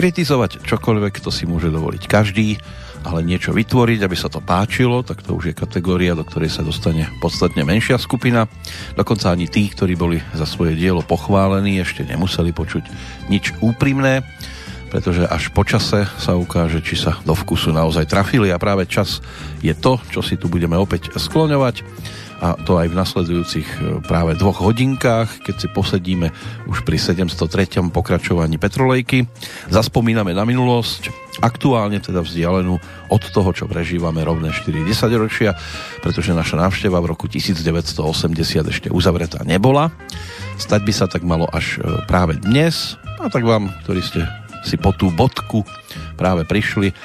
Kritizovať čokoľvek, to si môže dovoliť každý, ale niečo vytvoriť, aby sa to páčilo, tak to už je kategória, do ktorej sa dostane podstatne menšia skupina. Dokonca ani tí, ktorí boli za svoje dielo pochválení, ešte nemuseli počuť nič úprimné, pretože až po čase sa ukáže, či sa do vkusu naozaj trafili a práve čas je to, čo si tu budeme opäť skloňovať a to aj v nasledujúcich e, práve dvoch hodinkách, keď si posedíme už pri 703. pokračovaní Petrolejky. Zaspomíname na minulosť, aktuálne teda vzdialenú od toho, čo prežívame rovné 4 ročia, pretože naša návšteva v roku 1980 ešte uzavretá nebola. Stať by sa tak malo až e, práve dnes, a tak vám, ktorí ste si po tú bodku práve prišli,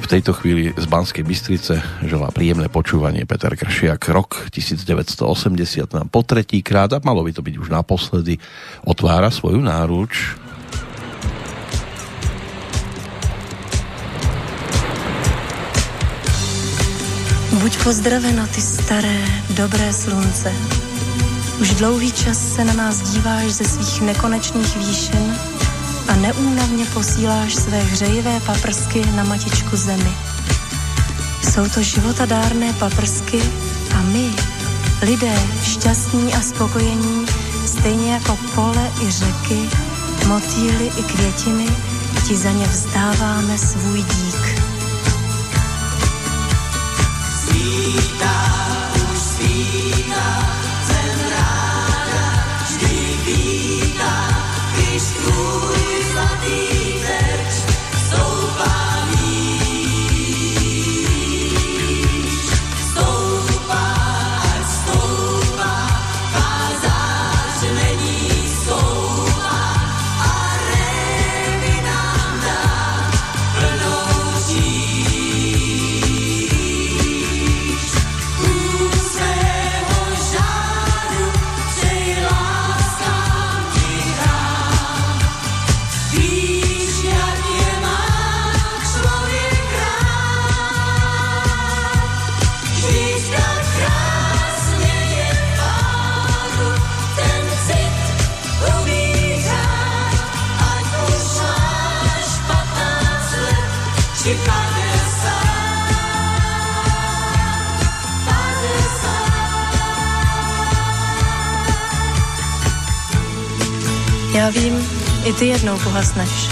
v tejto chvíli z Banskej Bystrice želá príjemné počúvanie Peter Kršiak. Rok 1980 nám po tretí krát, a malo by to byť už naposledy, otvára svoju náruč. Buď pozdraveno, ty staré, dobré slunce. Už dlouhý čas se na nás díváš ze svých nekonečných výšin a neúnavně posíláš své hřejivé paprsky na matičku zemi. Jsou to životadárné paprsky a my, lidé šťastní a spokojení, stejně jako pole i řeky, motýly i květiny, ti za ně vzdáváme svůj dík. Svítá, Já i ty jednou pohasneš.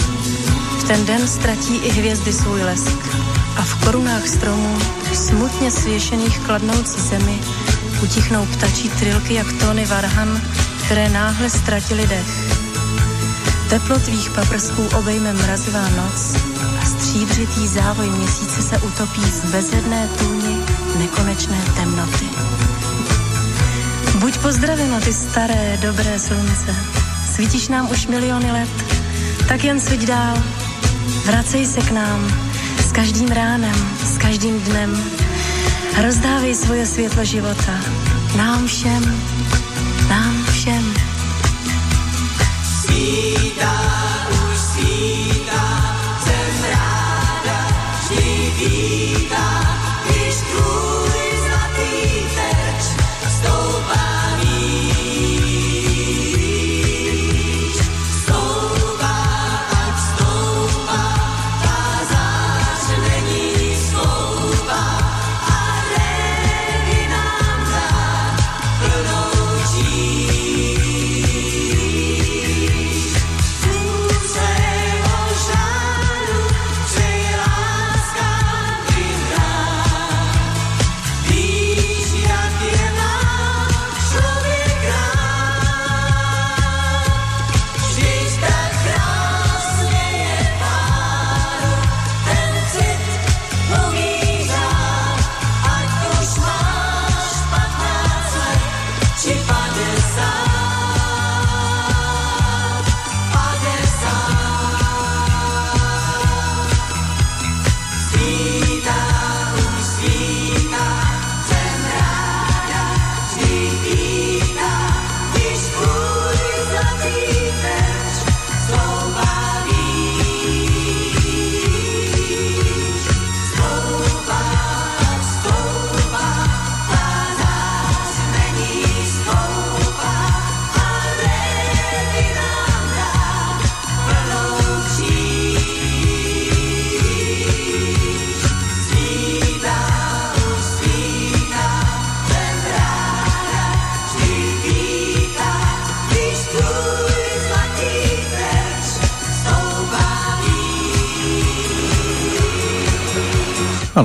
V ten den ztratí i hvězdy svůj lesk a v korunách stromů, smutně svěšených kladnoucí zemi, utichnou ptačí trilky jak tóny varhan, které náhle ztratili dech. Teplo tvých paprsků obejme mrazivá noc a stříbřitý závoj měsíce se utopí v bezjedné tůni nekonečné temnoty. Buď pozdraveno ty staré, dobré slunce, Svítíš nám už miliony let, tak jen sviť dál. Vracej se k nám s každým ránem, s každým dnem. Rozdávej svoje světlo života nám všem,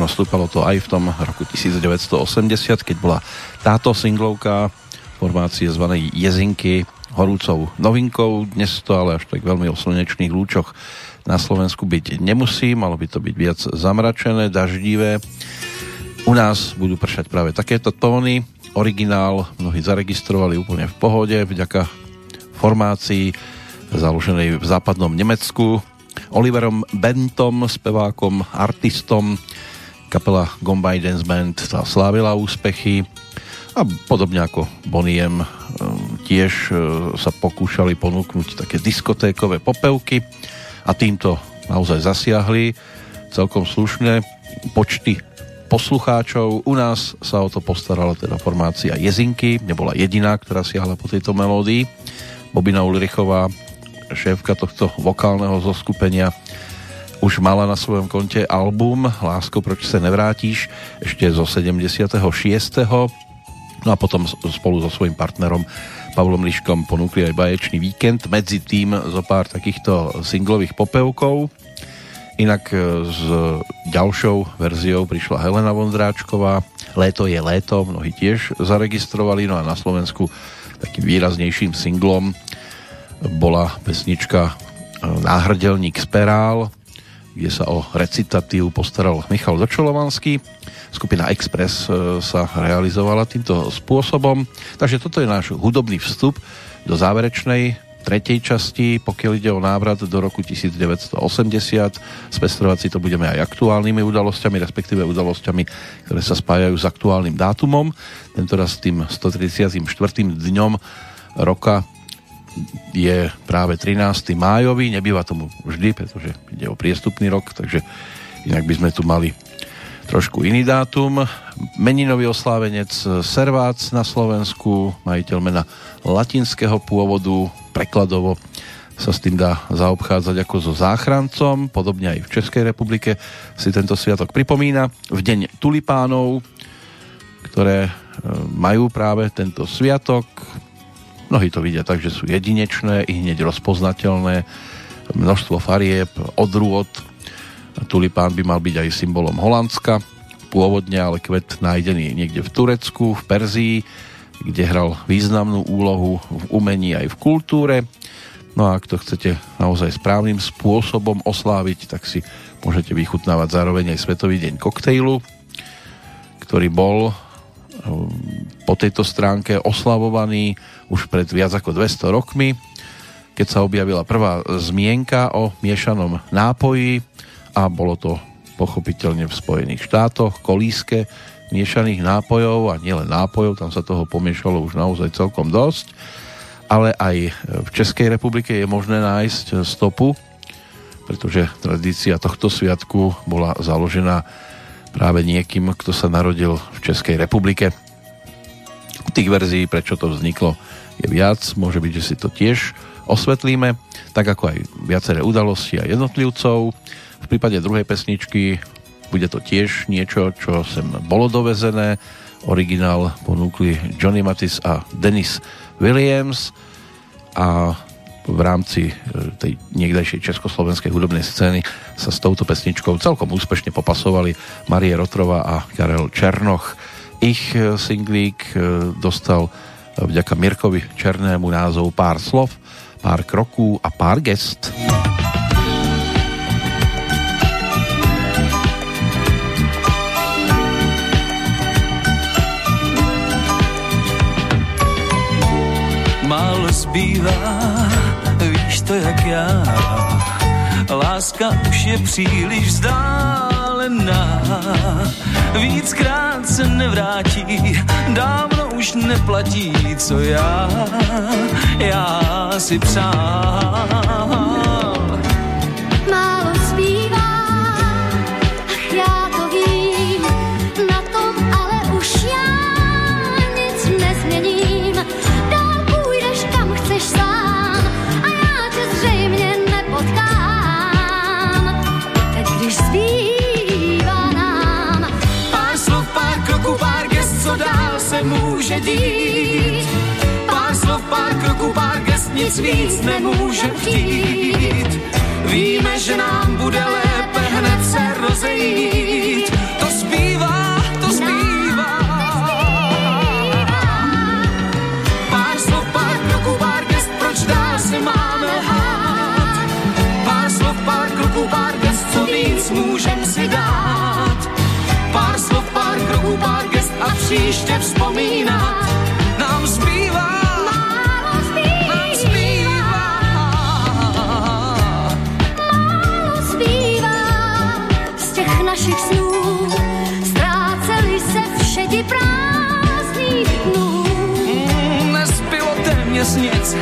Áno, stúpalo to aj v tom roku 1980, keď bola táto singlovka formácie zvanej Jezinky horúcou novinkou. Dnes to ale až tak veľmi o slnečných lúčoch na Slovensku byť nemusí, malo by to byť viac zamračené, daždivé. U nás budú pršať práve takéto tóny. Originál mnohí zaregistrovali úplne v pohode vďaka formácii založenej v západnom Nemecku Oliverom Bentom, spevákom, artistom, Kapela Gombay Dance Band tá slávila úspechy a podobne ako Boniem e, tiež e, sa pokúšali ponúknuť také diskotékové popevky a týmto naozaj zasiahli celkom slušné počty poslucháčov. U nás sa o to postarala teda formácia Jezinky, nebola jediná, ktorá siahla po tejto melódii. Bobina Ulrichová, šéfka tohto vokálneho zoskupenia, už mala na svojom konte album Lásko, proč se nevrátíš ešte zo 76. No a potom spolu so svojím partnerom Pavlom Liškom ponúkli aj baječný víkend, medzi tým zo pár takýchto singlových popevkov. Inak e, s ďalšou verziou prišla Helena Vondráčková, Léto je léto, mnohí tiež zaregistrovali, no a na Slovensku takým výraznejším singlom bola pesnička e, Náhrdelník Sperál, kde sa o recitatív postaral Michal Začolovanský. Skupina Express e, sa realizovala týmto spôsobom. Takže toto je náš hudobný vstup do záverečnej tretej časti, pokiaľ ide o návrat do roku 1980. Spestrovať si to budeme aj aktuálnymi udalosťami, respektíve udalosťami, ktoré sa spájajú s aktuálnym dátumom. Tentoraz tým 134. dňom roka je práve 13. májový, nebýva tomu vždy, pretože ide o priestupný rok, takže inak by sme tu mali trošku iný dátum. Meninový oslávenec Servác na Slovensku, majiteľ mena latinského pôvodu, prekladovo sa s tým dá zaobchádzať ako so záchrancom, podobne aj v Českej republike si tento sviatok pripomína. V deň tulipánov, ktoré e, majú práve tento sviatok, Mnohí to vidia tak, že sú jedinečné i hneď rozpoznateľné. Množstvo farieb, odrôd. Tulipán by mal byť aj symbolom Holandska. Pôvodne ale kvet nájdený niekde v Turecku, v Perzii, kde hral významnú úlohu v umení aj v kultúre. No a ak to chcete naozaj správnym spôsobom osláviť, tak si môžete vychutnávať zároveň aj Svetový deň koktejlu, ktorý bol po tejto stránke oslavovaný už pred viac ako 200 rokmi, keď sa objavila prvá zmienka o miešanom nápoji a bolo to pochopiteľne v Spojených štátoch, kolíske miešaných nápojov a nielen nápojov, tam sa toho pomiešalo už naozaj celkom dosť, ale aj v Českej republike je možné nájsť stopu, pretože tradícia tohto sviatku bola založená práve niekým, kto sa narodil v Českej republike. Tých verzií, prečo to vzniklo, je viac, môže byť, že si to tiež osvetlíme, tak ako aj viaceré udalosti a jednotlivcov. V prípade druhej pesničky bude to tiež niečo, čo sem bolo dovezené. Originál ponúkli Johnny Matis a Dennis Williams a v rámci e, tej niekdejšej československej hudobnej scény sa s touto pesničkou celkom úspešne popasovali Marie Rotrova a Karel Černoch. Ich e, singlík e, dostal vďaka Mirkovi Černému názov Pár slov, pár kroků a pár gest. Málo zbývá, víš to jak já, láska už je příliš vzdálená, víckrát se nevrátí, dávno už neplatí, co já, já si se může dít. Pár slov, pár kroků, pár gest, nic víc nemůže chtít. Víme, že nám bude lépe hned se rozejít. To zpívá, to zpívá. Pár slov, pár kroků, pár gest, proč dál se máme lhát? Pár slov, pár kroků, pár gest, co víc můžem si dát? Pár slov, pár kroků, pár gest, příště vzpomínat. Nám zbývá, Málo zbývá, nám zbývá. málo zbývá z těch našich snů. Ztráceli se v šedi prázdných dnů. Mm, Nezbylo téměř nic,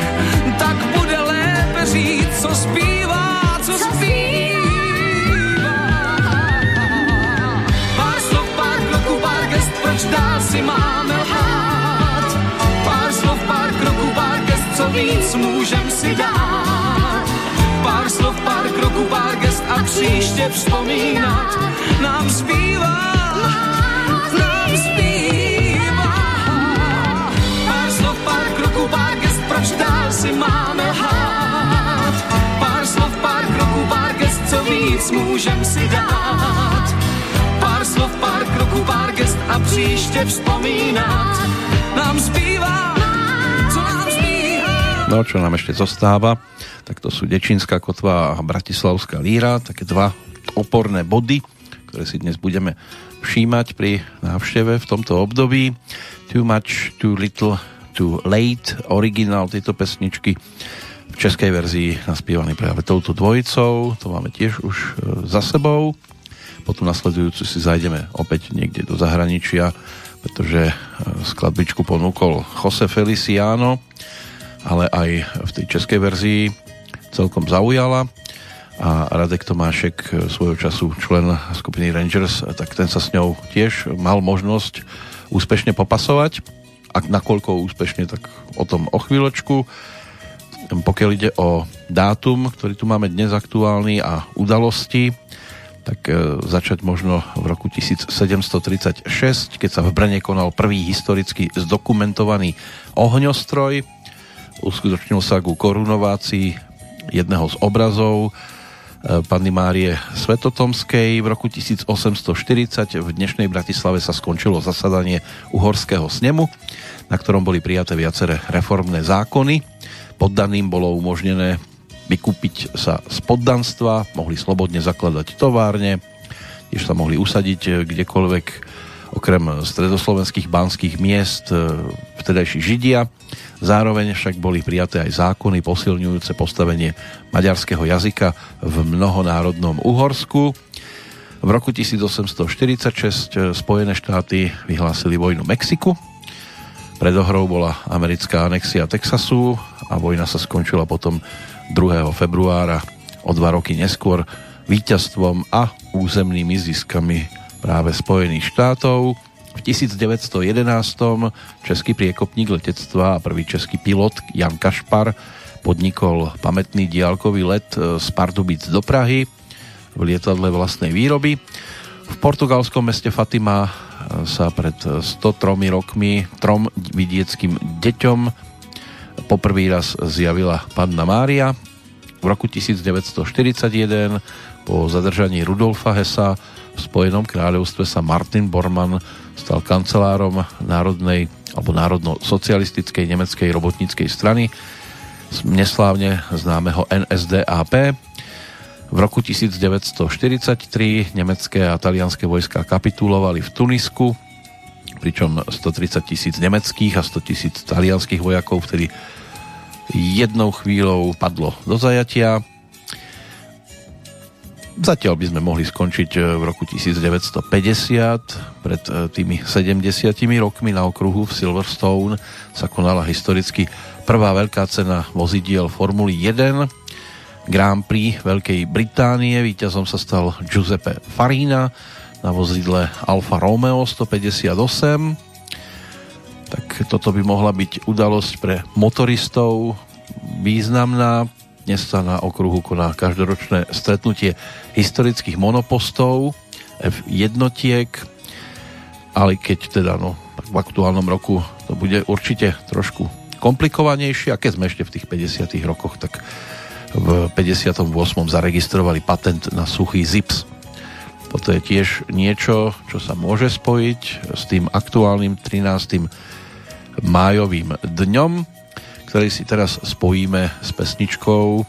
si máme lhát? Pár slov, pár kroků, pár gest, co víc můžem si dát? Pár slov, pár kroků, pár gest a příště vzpomínat nám zbývá. Nám zbývá. Pár slov, pár kroků, pár proč dál si máme lhát? Pár slov, pár kroků, pár gest, co víc můžem si dát? Pár kroků, pár gest a příště vzpomínat nám zbývá. Co nám zbývá? No, čo nám ešte zostáva, tak to sú Dečínska kotva a Bratislavská líra, také dva oporné body, ktoré si dnes budeme všímať pri návšteve v tomto období. Too much, too little, too late, originál tejto pesničky v českej verzii naspievaný práve touto dvojicou, to máme tiež už e, za sebou. Potom nasledujúcu si zajdeme opäť niekde do zahraničia, pretože e, skladbičku ponúkol Jose Feliciano, ale aj v tej českej verzii celkom zaujala a Radek Tomášek, e, svojho času člen skupiny Rangers, e, tak ten sa s ňou tiež mal možnosť úspešne popasovať. Ak nakoľko úspešne, tak o tom o chvíľočku. Pokiaľ ide o dátum, ktorý tu máme dnes aktuálny a udalosti, tak e, začať možno v roku 1736, keď sa v Brne konal prvý historicky zdokumentovaný ohňostroj. Uskutočnil sa ku korunovácii jedného z obrazov e, Panny Márie Svetotomskej. V roku 1840 v dnešnej Bratislave sa skončilo zasadanie Uhorského snemu, na ktorom boli prijaté viaceré reformné zákony. Poddaným bolo umožnené vykúpiť sa z poddanstva, mohli slobodne zakladať továrne, tiež sa mohli usadiť eh, kdekoľvek okrem stredoslovenských banských miest eh, vtedajší Židia. Zároveň však boli prijaté aj zákony posilňujúce postavenie maďarského jazyka v mnohonárodnom Uhorsku. V roku 1846 eh, Spojené štáty vyhlásili vojnu Mexiku. Predohrou bola americká anexia Texasu a vojna sa skončila potom 2. februára o dva roky neskôr víťazstvom a územnými ziskami práve Spojených štátov. V 1911 český priekopník letectva a prvý český pilot Jan Kašpar podnikol pamätný diálkový let z Pardubic do Prahy v lietadle vlastnej výroby. V portugalskom meste Fatima sa pred 103 rokmi trom vidieckým deťom poprvý raz zjavila Panna Mária. V roku 1941 po zadržaní Rudolfa Hesa v Spojenom kráľovstve sa Martin Bormann stal kancelárom národnej alebo národno-socialistickej nemeckej robotníckej strany neslávne známeho NSDAP. V roku 1943 nemecké a talianské vojska kapitulovali v Tunisku, pričom 130 tisíc nemeckých a 100 tisíc talianských vojakov vtedy jednou chvíľou padlo do zajatia. Zatiaľ by sme mohli skončiť e, v roku 1950, pred e, tými 70 rokmi na okruhu v Silverstone sa konala historicky prvá veľká cena vozidiel Formuly 1 Grand Prix Veľkej Británie. Výťazom sa stal Giuseppe Farina na vozidle Alfa Romeo 158 tak toto by mohla byť udalosť pre motoristov významná. Dnes sa na okruhu koná každoročné stretnutie historických monopostov F1, ale keď teda no, v aktuálnom roku to bude určite trošku komplikovanejšie a keď sme ešte v tých 50 rokoch, tak v 58. zaregistrovali patent na suchý zips. Toto je tiež niečo, čo sa môže spojiť s tým aktuálnym 13. májovým dňom, ktorý si teraz spojíme s pesničkou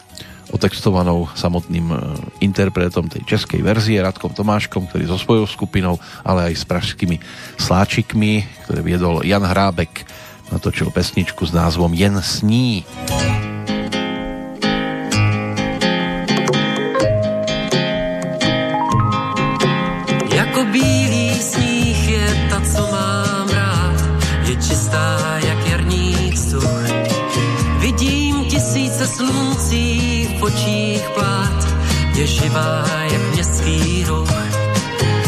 otextovanou samotným e, interpretom tej českej verzie Radkom Tomáškom, ktorý so svojou skupinou, ale aj s pražskými sláčikmi, ktoré viedol Jan Hrábek, natočil pesničku s názvom Jen sní. Jako živá jak městský ruch.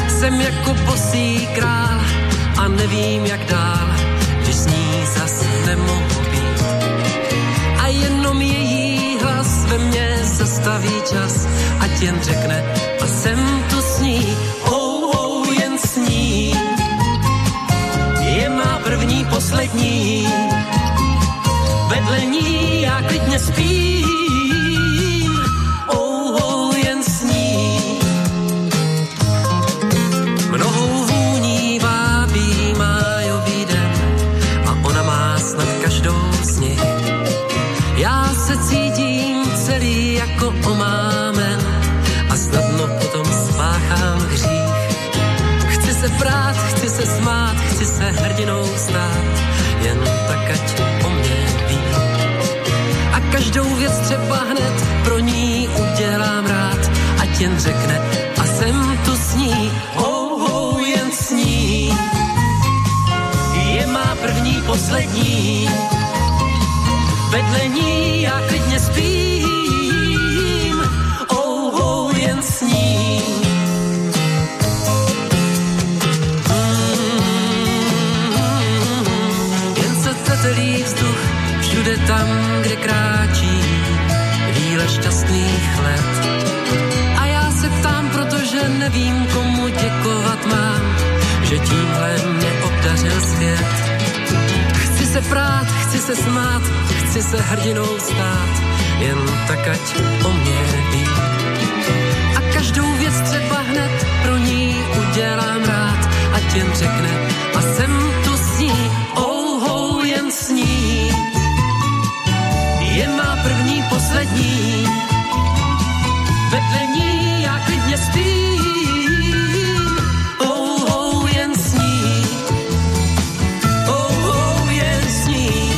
Jsem jako bosý král a nevím jak dál, když s ní zas nemohu být. A jenom její hlas ve mně zastaví čas, ať jen řekne a jsem tu s ní, oh, oh, jen s ní. Je má první, poslední, vedle ní já klidně spím, třeba hned pro ní udělám rád, ať jen řekne a jsem tu s ní, oh, oh, jen s ní. Je má první, poslední, vedle ní já klidně spím, oh, oh, jen s ní. Jen se tetelí vzduch všude tam, kde kráčí šťastných let. A já se ptám, protože nevím, komu děkovat mám, že tímhle mě obdařil svět. Chci se prát, chci se smát, chci se hrdinou stát, jen tak ať o mě ví. A každou věc třeba hned pro ní udělám rád, ať jen řekne a jsem první, poslední, vedle ní já klidně spím, oh jen s ní. Oh, jen s ní.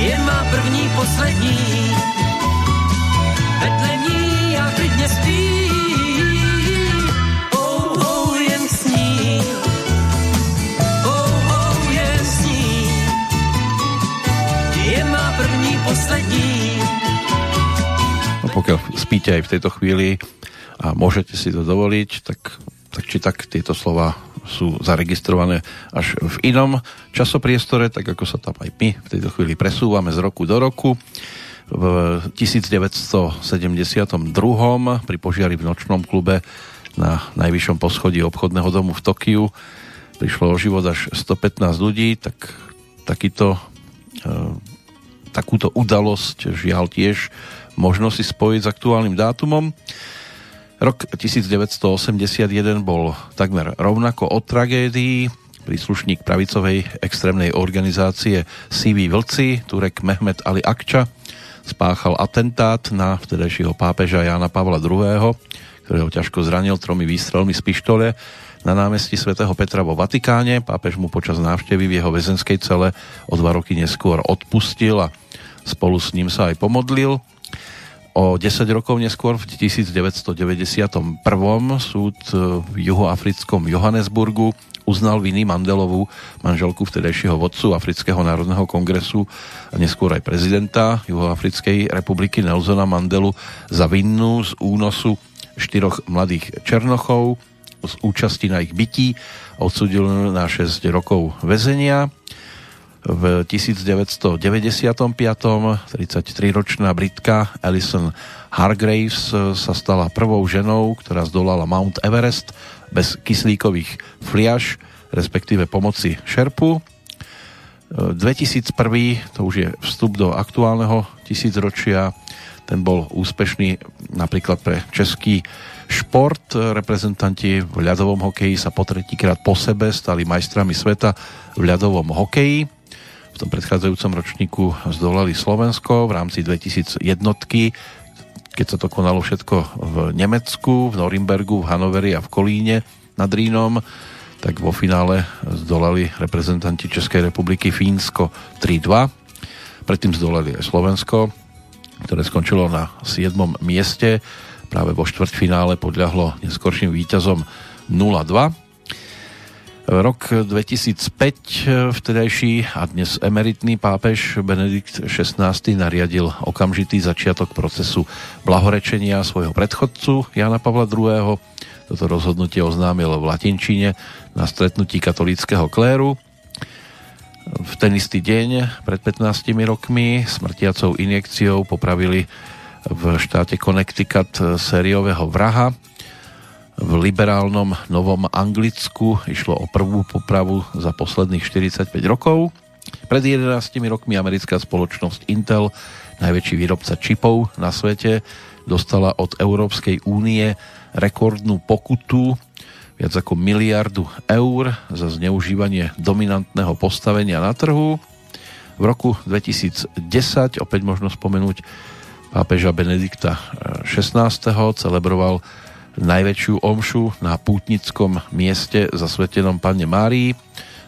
Je má první, poslední. Vedle spíte aj v tejto chvíli a môžete si to dovoliť, tak, tak či tak tieto slova sú zaregistrované až v inom časopriestore, tak ako sa tam aj my v tejto chvíli presúvame z roku do roku. V 1972. pri požiari v nočnom klube na najvyššom poschodí obchodného domu v Tokiu prišlo o život až 115 ľudí, tak takýto, e, takúto udalosť žiaľ tiež možno si spojiť s aktuálnym dátumom. Rok 1981 bol takmer rovnako o tragédii. Príslušník pravicovej extrémnej organizácie Siví vlci, Turek Mehmet Ali Akča, spáchal atentát na vtedajšieho pápeža Jána Pavla II., ktorého ťažko zranil tromi výstrelmi z pištole na námestí svätého Petra vo Vatikáne. Pápež mu počas návštevy v jeho väzenskej cele o dva roky neskôr odpustil a spolu s ním sa aj pomodlil. O 10 rokov neskôr, v 1991. súd v juhoafrickom Johannesburgu uznal viny Mandelovú, manželku vtedajšieho vodcu Afrického národného kongresu a neskôr aj prezidenta Juhoafrickej republiky Nelsona Mandelu za vinnú z únosu štyroch mladých Černochov z účasti na ich bytí odsudil na 6 rokov väzenia. V 1995. 33-ročná Britka Alison Hargraves sa stala prvou ženou, ktorá zdolala Mount Everest bez kyslíkových fliaž, respektíve pomoci šerpu. 2001. to už je vstup do aktuálneho tisícročia. Ten bol úspešný napríklad pre český šport. Reprezentanti v ľadovom hokeji sa po tretíkrát po sebe stali majstrami sveta v ľadovom hokeji. Tom predchádzajúcom ročníku zdolali Slovensko v rámci 2000 jednotky, keď sa to konalo všetko v Nemecku, v Norimbergu, v Hanoveri a v Kolíne nad Rínom, tak vo finále zdolali reprezentanti Českej republiky Fínsko 3-2. Predtým zdolali aj Slovensko, ktoré skončilo na 7. mieste. Práve vo štvrťfinále podľahlo neskorším víťazom 0-2. Rok 2005 vtedajší a dnes emeritný pápež Benedikt XVI nariadil okamžitý začiatok procesu blahorečenia svojho predchodcu Jana Pavla II. Toto rozhodnutie oznámil v latinčine na stretnutí katolického kléru v ten istý deň pred 15 rokmi smrtiacou injekciou popravili v štáte Connecticut sériového vraha. V liberálnom Novom Anglicku išlo o prvú popravu za posledných 45 rokov. Pred 11 rokmi americká spoločnosť Intel, najväčší výrobca čipov na svete, dostala od Európskej únie rekordnú pokutu viac ako miliardu eur za zneužívanie dominantného postavenia na trhu. V roku 2010, opäť možno spomenúť, pápeža Benedikta XVI. celebroval najväčšiu omšu na pútnickom mieste zasvetenom Pane Márii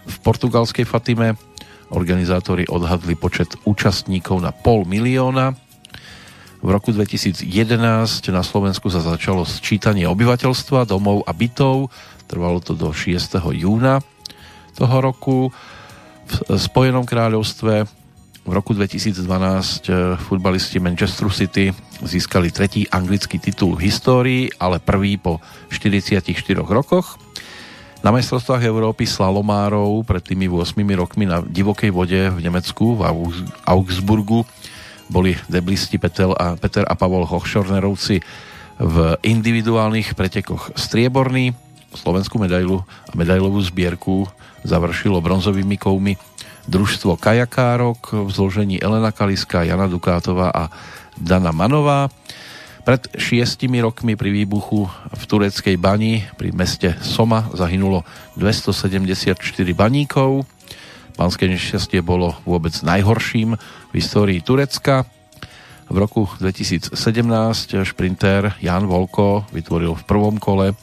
v portugalskej Fatime. Organizátori odhadli počet účastníkov na pol milióna. V roku 2011 na Slovensku sa začalo sčítanie obyvateľstva, domov a bytov. Trvalo to do 6. júna toho roku. V Spojenom kráľovstve v roku 2012 eh, futbalisti Manchester City získali tretí anglický titul v histórii, ale prvý po 44 rokoch. Na majstrovstvách Európy slalomárov pred tými 8 rokmi na divokej vode v Nemecku, v Augsburgu, boli deblisti Peter a, Peter a Pavol Hochschornerovci v individuálnych pretekoch strieborný. Slovenskú medailu a medailovú zbierku završilo bronzovými kovmi družstvo kajakárok v zložení Elena Kaliska, Jana Dukátová a Dana Manová. Pred šiestimi rokmi pri výbuchu v tureckej bani pri meste Soma zahynulo 274 baníkov. Pánske nešťastie bolo vôbec najhorším v histórii Turecka. V roku 2017 šprinter Jan Volko vytvoril v prvom kole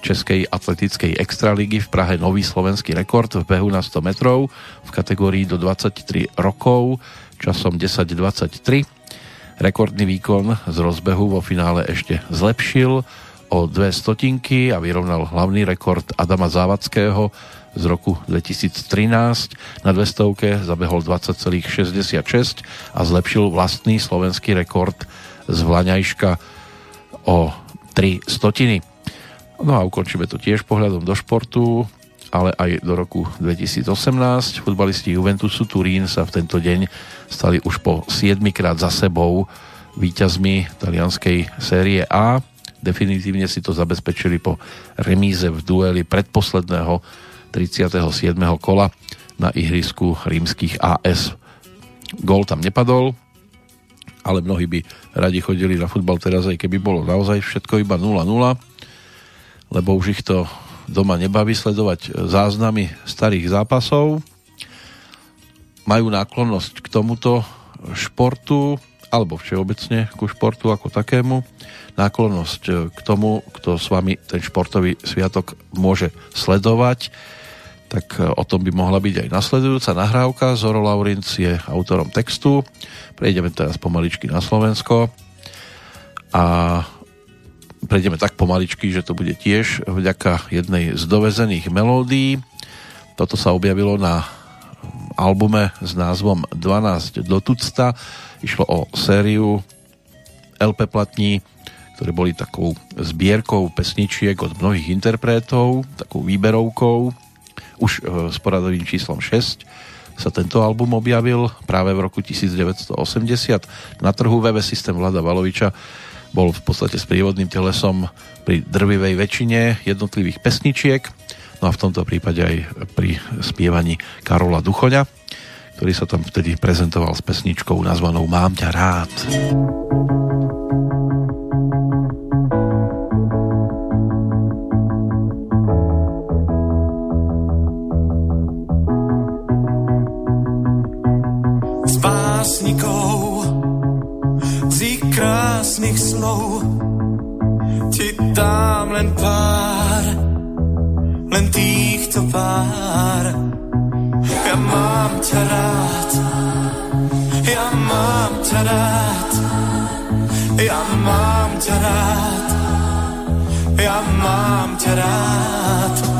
Českej atletickej extraligy v Prahe nový slovenský rekord v behu na 100 metrov v kategórii do 23 rokov časom 10.23. Rekordný výkon z rozbehu vo finále ešte zlepšil o dve stotinky a vyrovnal hlavný rekord Adama Závodského z roku 2013. Na 200 zabehol 20,66 a zlepšil vlastný slovenský rekord z Vlaňajška o 3 stotiny. No a ukončíme to tiež pohľadom do športu, ale aj do roku 2018. Futbalisti Juventusu Turín sa v tento deň stali už po 7 krát za sebou víťazmi talianskej série A. Definitívne si to zabezpečili po remíze v dueli predposledného 37. kola na ihrisku rímskych AS. Gól tam nepadol, ale mnohí by radi chodili na futbal teraz, aj keby bolo naozaj všetko iba 0-0, lebo už ich to doma nebaví sledovať záznamy starých zápasov. Majú náklonnosť k tomuto športu, alebo všeobecne ku športu ako takému, náklonnosť k tomu, kto s vami ten športový sviatok môže sledovať tak e, o tom by mohla byť aj nasledujúca nahrávka. Zoro Laurinc je autorom textu. Prejdeme teraz pomaličky na Slovensko a prejdeme tak pomaličky, že to bude tiež vďaka jednej z dovezených melódií. Toto sa objavilo na albume s názvom 12 do tucta. Išlo o sériu LP platní, ktoré boli takou zbierkou pesničiek od mnohých interpretov, takou výberovkou už e, s poradovým číslom 6 sa tento album objavil práve v roku 1980. Na trhu VV systém Vlada Valoviča bol v podstate s prívodným telesom pri drvivej väčšine jednotlivých pesničiek, no a v tomto prípade aj pri spievaní Karola Duchoňa, ktorý sa tam vtedy prezentoval s pesničkou nazvanou Mám ťa rád. Krásnych slov ti dám len pár, len týchto pár. Ja mám ťa rád, ja mám ťa rád, ja mám ťa rád, ja mám ťa rád. Áno,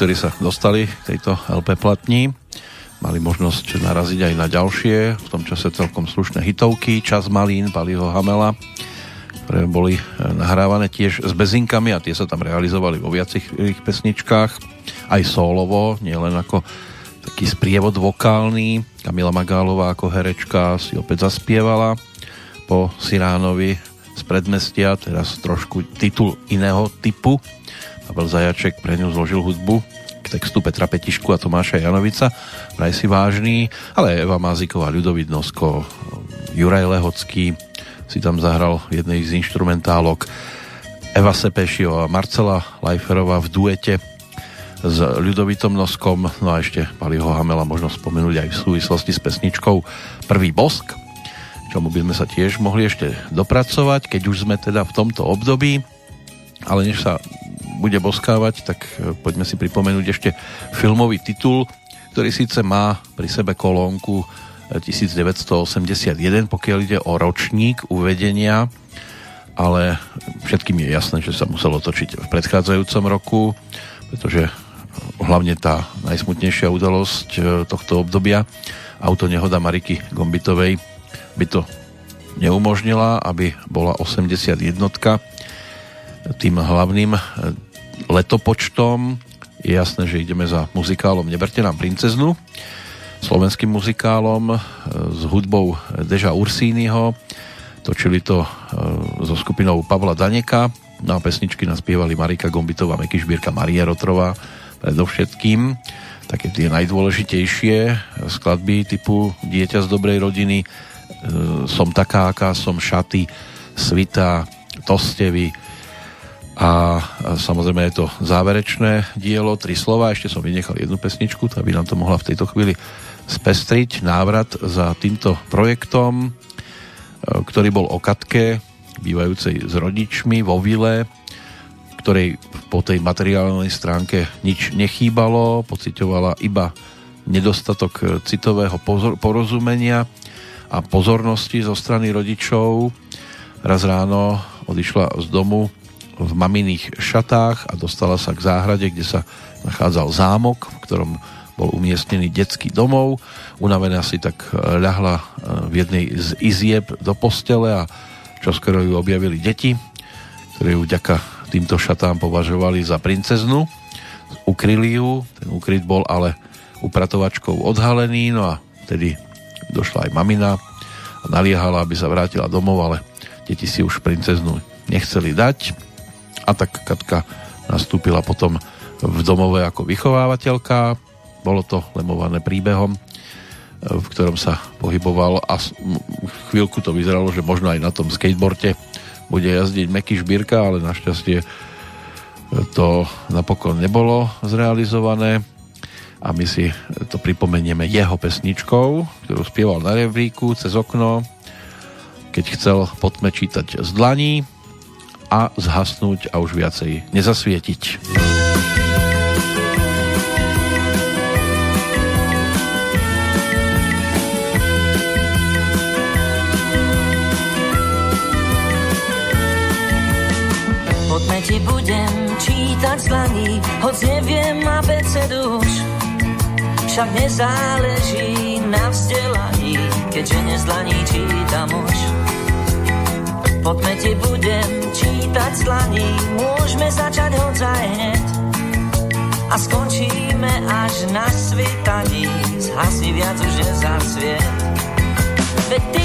ktorí sa dostali k tejto LP platni, mali možnosť naraziť aj na ďalšie, v tom čase celkom slušné hitovky, Čas Malín, Paliho Hamela, ktoré boli e, nahrávané tiež s bezinkami a tie sa tam realizovali vo viacerých pesničkách, aj solovo, nielen ako taký sprievod vokálny. Kamila Magálová ako herečka si opäť zaspievala po Siránovi z predmestia, teraz trošku titul iného typu. Pavel Zajaček pre ňu zložil hudbu k textu Petra Petišku a Tomáša Janovica. Vraj si vážný, ale Eva Máziková, Ľudovít Nosko, Juraj Lehocký si tam zahral jednej z instrumentálok. Eva Sepešiová, Marcela Lajferová v duete s Ľudovitom Noskom, no a ešte Paliho Hamela možno spomenúť aj v súvislosti s pesničkou Prvý bosk, čomu by sme sa tiež mohli ešte dopracovať, keď už sme teda v tomto období, ale než sa bude boskávať, tak e, poďme si pripomenúť ešte filmový titul, ktorý síce má pri sebe kolónku e, 1981, pokiaľ ide o ročník uvedenia, ale všetkým je jasné, že sa muselo točiť v predchádzajúcom roku, pretože hlavne tá najsmutnejšia udalosť e, tohto obdobia, auto nehoda Mariky Gombitovej by to neumožnila, aby bola 81 tým hlavným e, letopočtom. Je jasné, že ideme za muzikálom Neberte nám princeznu, slovenským muzikálom e, s hudbou Deža Ursínyho. Točili to so skupinou Pavla Daneka, No a pesničky naspievali Marika Gombitová, Meky Šbírka, Maria Rotrová predovšetkým. Také tie najdôležitejšie skladby typu Dieťa z dobrej rodiny, e, Som taká, aká som, Šaty, Svita, Tostevy a samozrejme je to záverečné dielo, tri slova, ešte som vynechal jednu pesničku, aby nám to mohla v tejto chvíli spestriť. Návrat za týmto projektom, e, ktorý bol o Katke, bývajúcej s rodičmi vo vile, ktorej po tej materiálnej stránke nič nechýbalo, pocitovala iba nedostatok citového pozor- porozumenia a pozornosti zo strany rodičov. Raz ráno odišla z domu v maminých šatách a dostala sa k záhrade, kde sa nachádzal zámok, v ktorom bol umiestnený detský domov. Unavená si tak ľahla v jednej z izieb do postele a čo skoro ju objavili deti, ktoré ju vďaka týmto šatám považovali za princeznu. Ukryli ju, ten ukryt bol ale upratovačkou odhalený, no a tedy došla aj mamina a naliehala, aby sa vrátila domov, ale deti si už princeznu nechceli dať a tak Katka nastúpila potom v domove ako vychovávateľka. Bolo to lemované príbehom v ktorom sa pohyboval a chvíľku to vyzeralo, že možno aj na tom skateboarde bude jazdiť Meky Šbírka, ale našťastie to napokon nebolo zrealizované a my si to pripomenieme jeho pesničkou, ktorú spieval na revríku cez okno, keď chcel potme čítať z dlaní a zhasnúť a už viacej nezasvietiť. ti budem čítať z dlaní, hoc neviem abecedu už. Však nezáleží na vzdelaní, keďže nezlaní čítam už. Poďme ti budem čítať z dlaní, môžeme začať hodzaj hneď. A skončíme až na svitaní, zhasni viac už nezasviet. Veď ty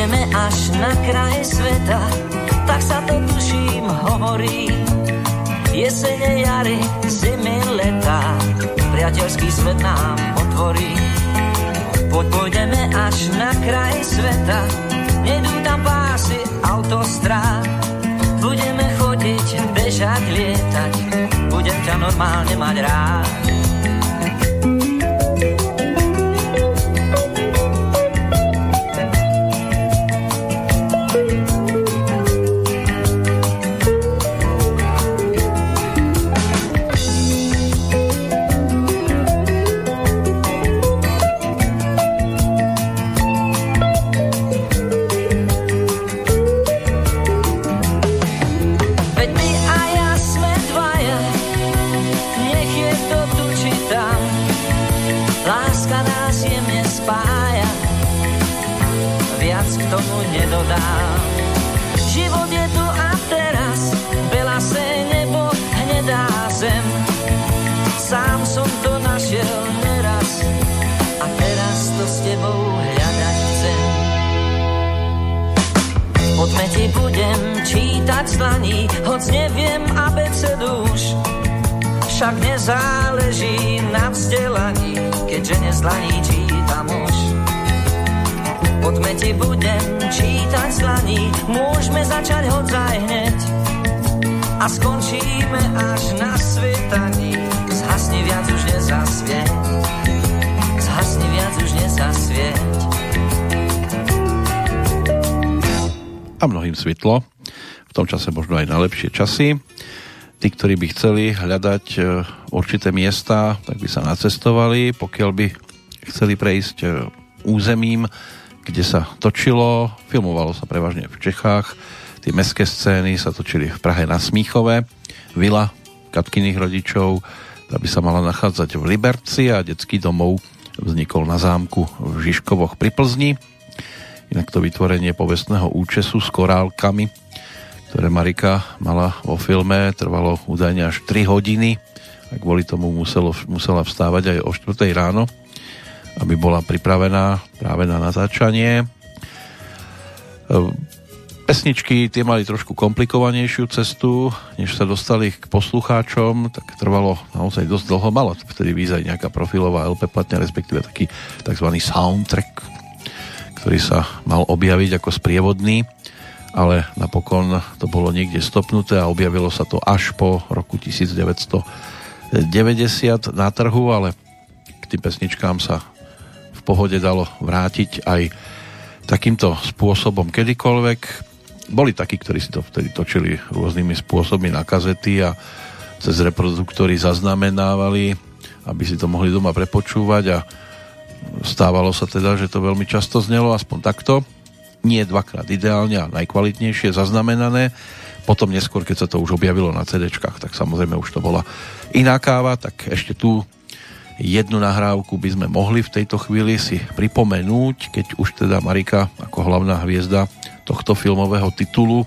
Pôjdeme až na kraj sveta, tak sa to tuším hovorí Jesene, jary, zimy, leta, priateľský svet nám otvorí. Poď až na kraj sveta, nedú tam pásy autostrád. Budeme chodiť, bežať, lietať, budem ťa normálne mať rád. Čítať slaní, môžeme začať hodzaj hneď a skončíme až na svetaní. Zhasni viac už nezasvieť, zhasni viac už nezasvieť. a mnohým svitlo. V tom čase možno aj na lepšie časy. Tí, ktorí by chceli hľadať e, určité miesta, tak by sa nacestovali. Pokiaľ by chceli prejsť e, územím, kde sa točilo, filmovalo sa prevažne v Čechách. Tie mestské scény sa točili v Prahe na Smíchove. Vila Katkyných rodičov, tá by sa mala nachádzať v Liberci a detský domov vznikol na zámku v Žižkovoch pri Plzni. Inak to vytvorenie povestného účesu s korálkami, ktoré Marika mala vo filme, trvalo údajne až 3 hodiny a kvôli tomu muselo, musela vstávať aj o 4 ráno, aby bola pripravená práve na natáčanie. Ehm, pesničky tie mali trošku komplikovanejšiu cestu, než sa dostali k poslucháčom, tak trvalo naozaj dosť dlho. Malo vtedy výzaj nejaká profilová LP platňa, respektíve taký tzv. soundtrack, ktorý sa mal objaviť ako sprievodný, ale napokon to bolo niekde stopnuté a objavilo sa to až po roku 1990 na trhu, ale k tým pesničkám sa pohode dalo vrátiť aj takýmto spôsobom kedykoľvek. Boli takí, ktorí si to vtedy točili rôznymi spôsobmi na kazety a cez reproduktory zaznamenávali, aby si to mohli doma prepočúvať a Stávalo sa teda, že to veľmi často znelo, aspoň takto. Nie dvakrát ideálne a najkvalitnejšie zaznamenané. Potom neskôr, keď sa to už objavilo na cd tak samozrejme už to bola iná káva, tak ešte tu jednu nahrávku by sme mohli v tejto chvíli si pripomenúť, keď už teda Marika ako hlavná hviezda tohto filmového titulu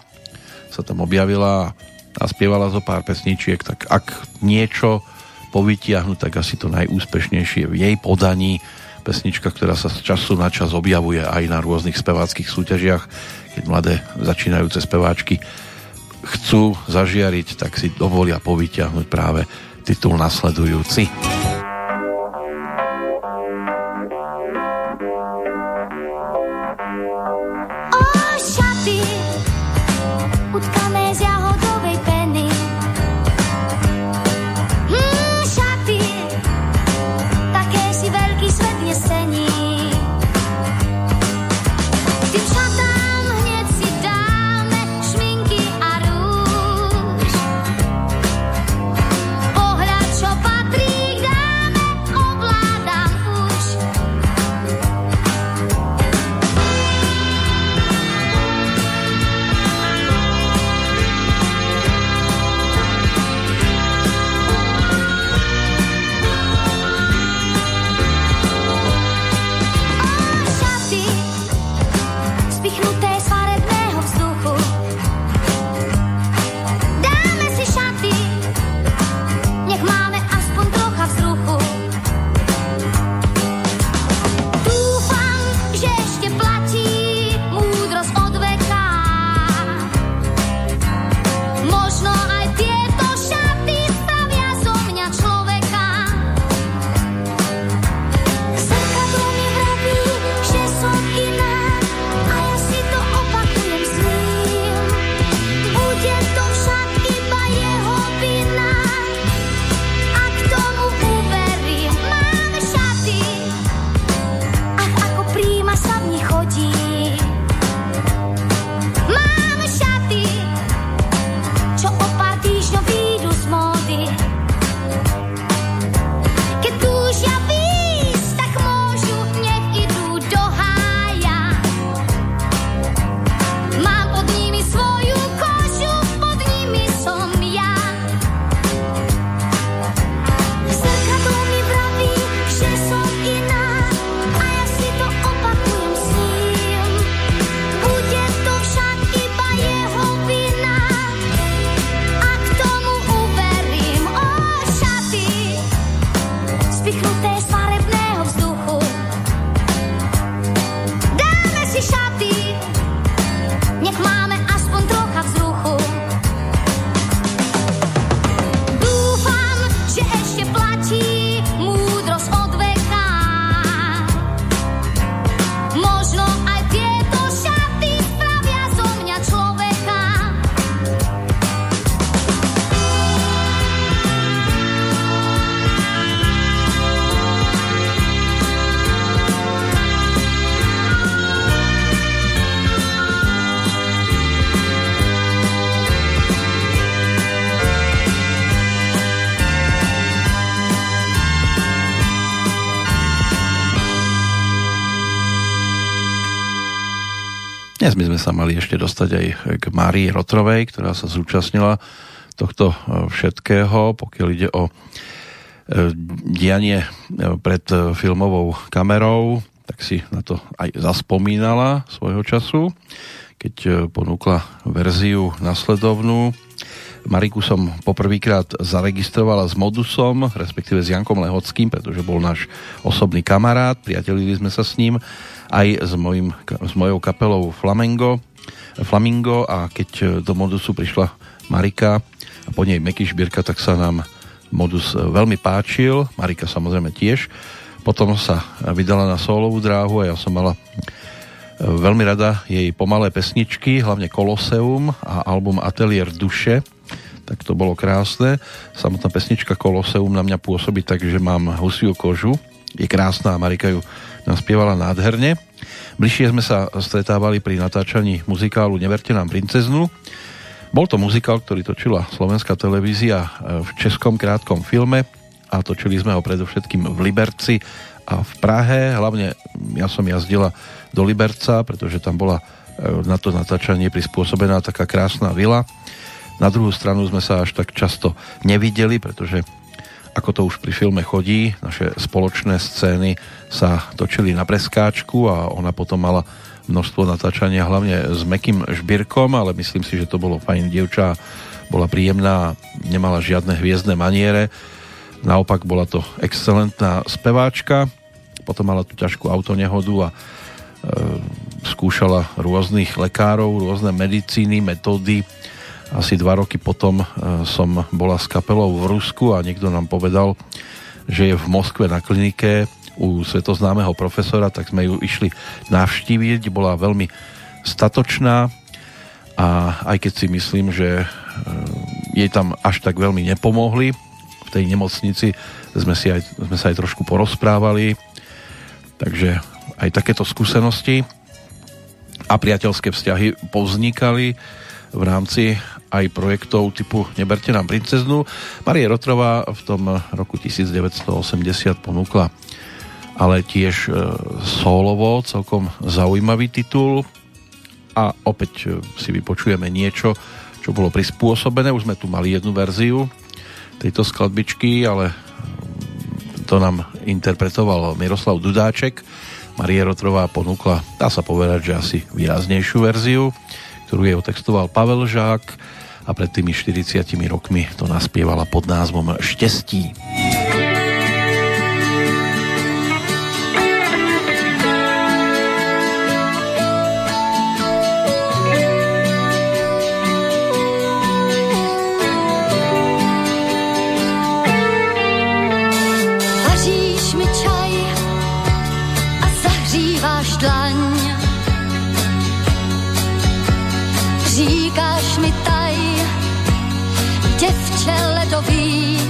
sa tam objavila a spievala zo pár pesničiek, tak ak niečo povytiahnuť, tak asi to najúspešnejšie v jej podaní pesnička, ktorá sa z času na čas objavuje aj na rôznych speváckých súťažiach, keď mladé začínajúce speváčky chcú zažiariť, tak si dovolia povyťahnuť práve titul nasledujúci. Sme sa mali ešte dostať aj k Márii Rotrovej, ktorá sa zúčastnila tohto e, všetkého, pokiaľ ide o e, dianie e, pred filmovou kamerou, tak si na to aj zaspomínala svojho času, keď ponúkla verziu nasledovnú. Mariku som poprvýkrát zaregistrovala s Modusom, respektíve s Jankom Lehockým, pretože bol náš osobný kamarát, priatelili sme sa s ním aj s, mojim, s mojou kapelou Flamengo, Flamingo a keď do modusu prišla Marika a po nej Meky Šbírka, tak sa nám modus veľmi páčil, Marika samozrejme tiež. Potom sa vydala na solovú dráhu a ja som mala veľmi rada jej pomalé pesničky, hlavne Koloseum a album Atelier duše, tak to bolo krásne. Samotná pesnička Koloseum na mňa pôsobí tak, že mám husiu kožu. Je krásna a Marika ju naspievala nádherne. Bližšie sme sa stretávali pri natáčaní muzikálu Neverte nám princeznu. Bol to muzikál, ktorý točila slovenská televízia e, v českom krátkom filme a točili sme ho predovšetkým v Liberci a v Prahe. Hlavne ja som jazdila do Liberca, pretože tam bola e, na to natáčanie prispôsobená taká krásna vila. Na druhú stranu sme sa až tak často nevideli, pretože ako to už pri filme chodí, naše spoločné scény sa točili na preskáčku a ona potom mala množstvo natáčania hlavne s Mekým Žbírkom, ale myslím si, že to bolo fajn dievča, bola príjemná, nemala žiadne hviezdne maniere, naopak bola to excelentná speváčka, potom mala tú ťažkú autonehodu a e, skúšala rôznych lekárov, rôzne medicíny, metódy, asi dva roky potom e, som bola s kapelou v Rusku a niekto nám povedal, že je v Moskve na klinike u svetoznámeho profesora, tak sme ju išli navštíviť. Bola veľmi statočná a aj keď si myslím, že e, jej tam až tak veľmi nepomohli, v tej nemocnici sme, si aj, sme sa aj trošku porozprávali, takže aj takéto skúsenosti a priateľské vzťahy povznikali v rámci aj projektov typu Neberte nám princeznu. Marie Rotrová v tom roku 1980 ponúkla ale tiež e, solovo celkom zaujímavý titul a opäť e, si vypočujeme niečo, čo bolo prispôsobené. Už sme tu mali jednu verziu tejto skladbičky, ale to nám interpretoval Miroslav Dudáček. Marie Rotrová ponúkla, dá sa povedať, že asi výraznejšiu verziu, ktorú jej otextoval Pavel Žák a pred tými 40 rokmi to naspievala pod názvom Štestí. Náručí. Štěstí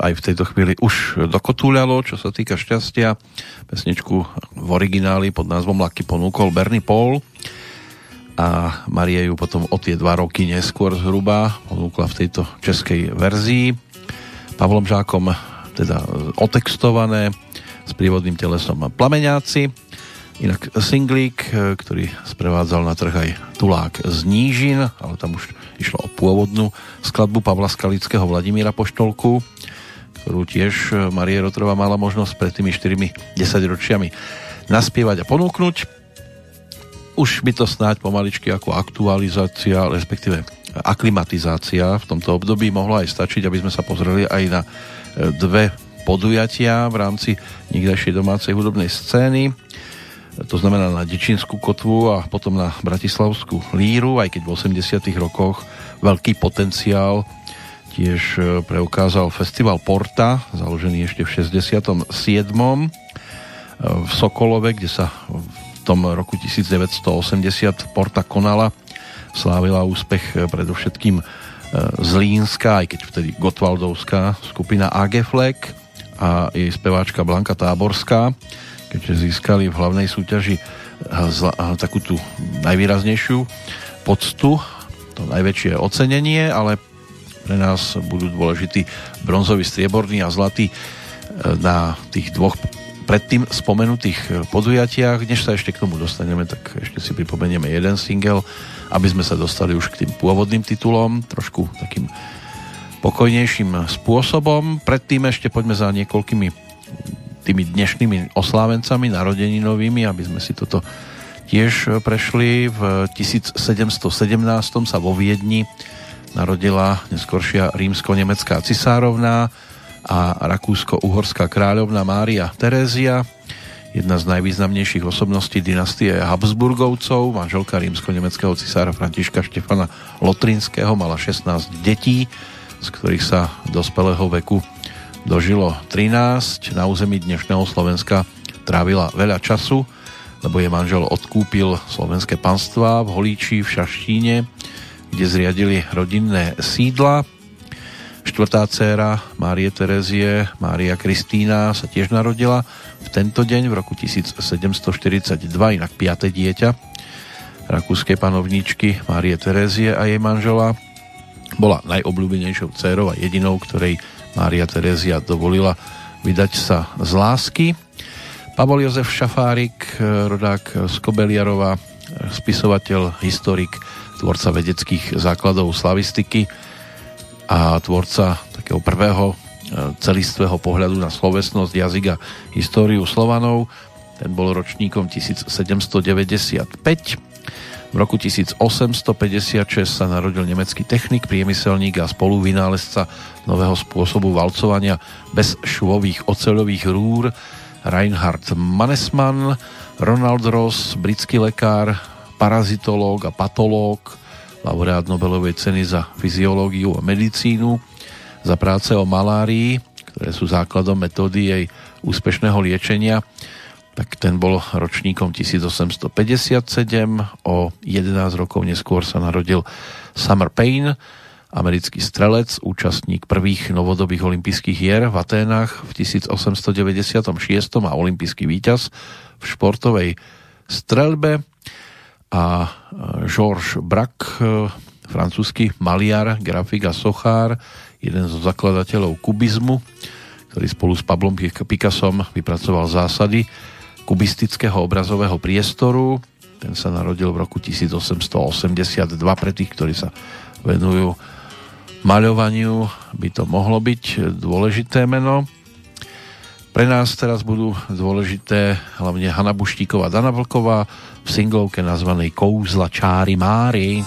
aj v tejto chvíli už dokotúľalo, čo sa týka šťastia. Pesničku v origináli pod názvom Laky ponúkol Bernie Paul a Marie ju potom o tie dva roky neskôr zhruba ponúkla v tejto českej verzii. Pavlom Žákom teda otextované s prívodným telesom Plameňáci. Inak singlík, ktorý sprevádzal na trh aj Tulák z Nížin, ale tam už išlo o pôvodnú skladbu Pavla Skalického Vladimíra Poštolku, ktorú tiež Marie Rotrova mala možnosť pred tými 4 10 ročiami naspievať a ponúknuť. Už by to snáď pomaličky ako aktualizácia, respektíve aklimatizácia v tomto období mohlo aj stačiť, aby sme sa pozreli aj na e, dve podujatia v rámci niekdejšej domácej hudobnej scény to znamená na Dečinskú kotvu a potom na Bratislavskú líru, aj keď v 80 rokoch veľký potenciál tiež e, preukázal festival Porta, založený ešte v 67. e, v Sokolove, kde sa v tom roku 1980 Porta konala. Slávila úspech e, predovšetkým z Línska, aj keď vtedy Gotwaldovská skupina AG Fleck a jej speváčka Blanka Táborská keďže získali v hlavnej súťaži takú tú najvýraznejšiu poctu, to najväčšie ocenenie, ale pre nás budú dôležitý bronzový, strieborný a zlatý e, na tých dvoch predtým spomenutých podujatiach. Než sa ešte k tomu dostaneme, tak ešte si pripomenieme jeden single, aby sme sa dostali už k tým pôvodným titulom, trošku takým pokojnejším spôsobom. Predtým ešte poďme za niekoľkými tými dnešnými oslávencami narodeninovými, aby sme si toto tiež prešli. V 1717 sa vo Viedni narodila neskoršia rímsko-nemecká cisárovná a rakúsko-uhorská kráľovna Mária Terézia, jedna z najvýznamnejších osobností dynastie Habsburgovcov, manželka rímsko-nemeckého cisára Františka Štefana Lotrinského, mala 16 detí, z ktorých sa dospelého veku dožilo 13, na území dnešného Slovenska trávila veľa času, lebo je manžel odkúpil slovenské panstva v Holíči v Šaštíne, kde zriadili rodinné sídla. Štvrtá dcéra Márie Terezie, Mária Kristína sa tiež narodila v tento deň v roku 1742, inak piaté dieťa rakúskej panovníčky Márie Terezie a jej manžela. Bola najobľúbenejšou dcérou a jedinou, ktorej Mária Terezia dovolila vydať sa z lásky. Pavol Jozef Šafárik, rodák z Kobeliarova, spisovateľ, historik, tvorca vedeckých základov slavistiky a tvorca takého prvého e, celistvého pohľadu na slovesnosť, jazyk a históriu Slovanov. Ten bol ročníkom 1795 v roku 1856 sa narodil nemecký technik, priemyselník a spoluvynálezca nového spôsobu valcovania bez švových oceľových rúr Reinhard Mannesmann, Ronald Ross, britský lekár, parazitológ a patológ, laureát Nobelovej ceny za fyziológiu a medicínu, za práce o malárii, ktoré sú základom metódy jej úspešného liečenia. Tak ten bol ročníkom 1857, o 11 rokov neskôr sa narodil Summer Payne, americký strelec, účastník prvých novodobých olympijských hier v Aténach v 1896 a olympijský víťaz v športovej strelbe a Georges Braque, francúzsky maliar, grafik a sochár, jeden zo zakladateľov kubizmu, ktorý spolu s Pablom Picassom vypracoval zásady kubistického obrazového priestoru. Ten sa narodil v roku 1882 pre tých, ktorí sa venujú maľovaniu, by to mohlo byť dôležité meno. Pre nás teraz budú dôležité hlavne Hanna Buštíková, Dana Vlková v singlovke nazvanej Kouzla čáry Mári.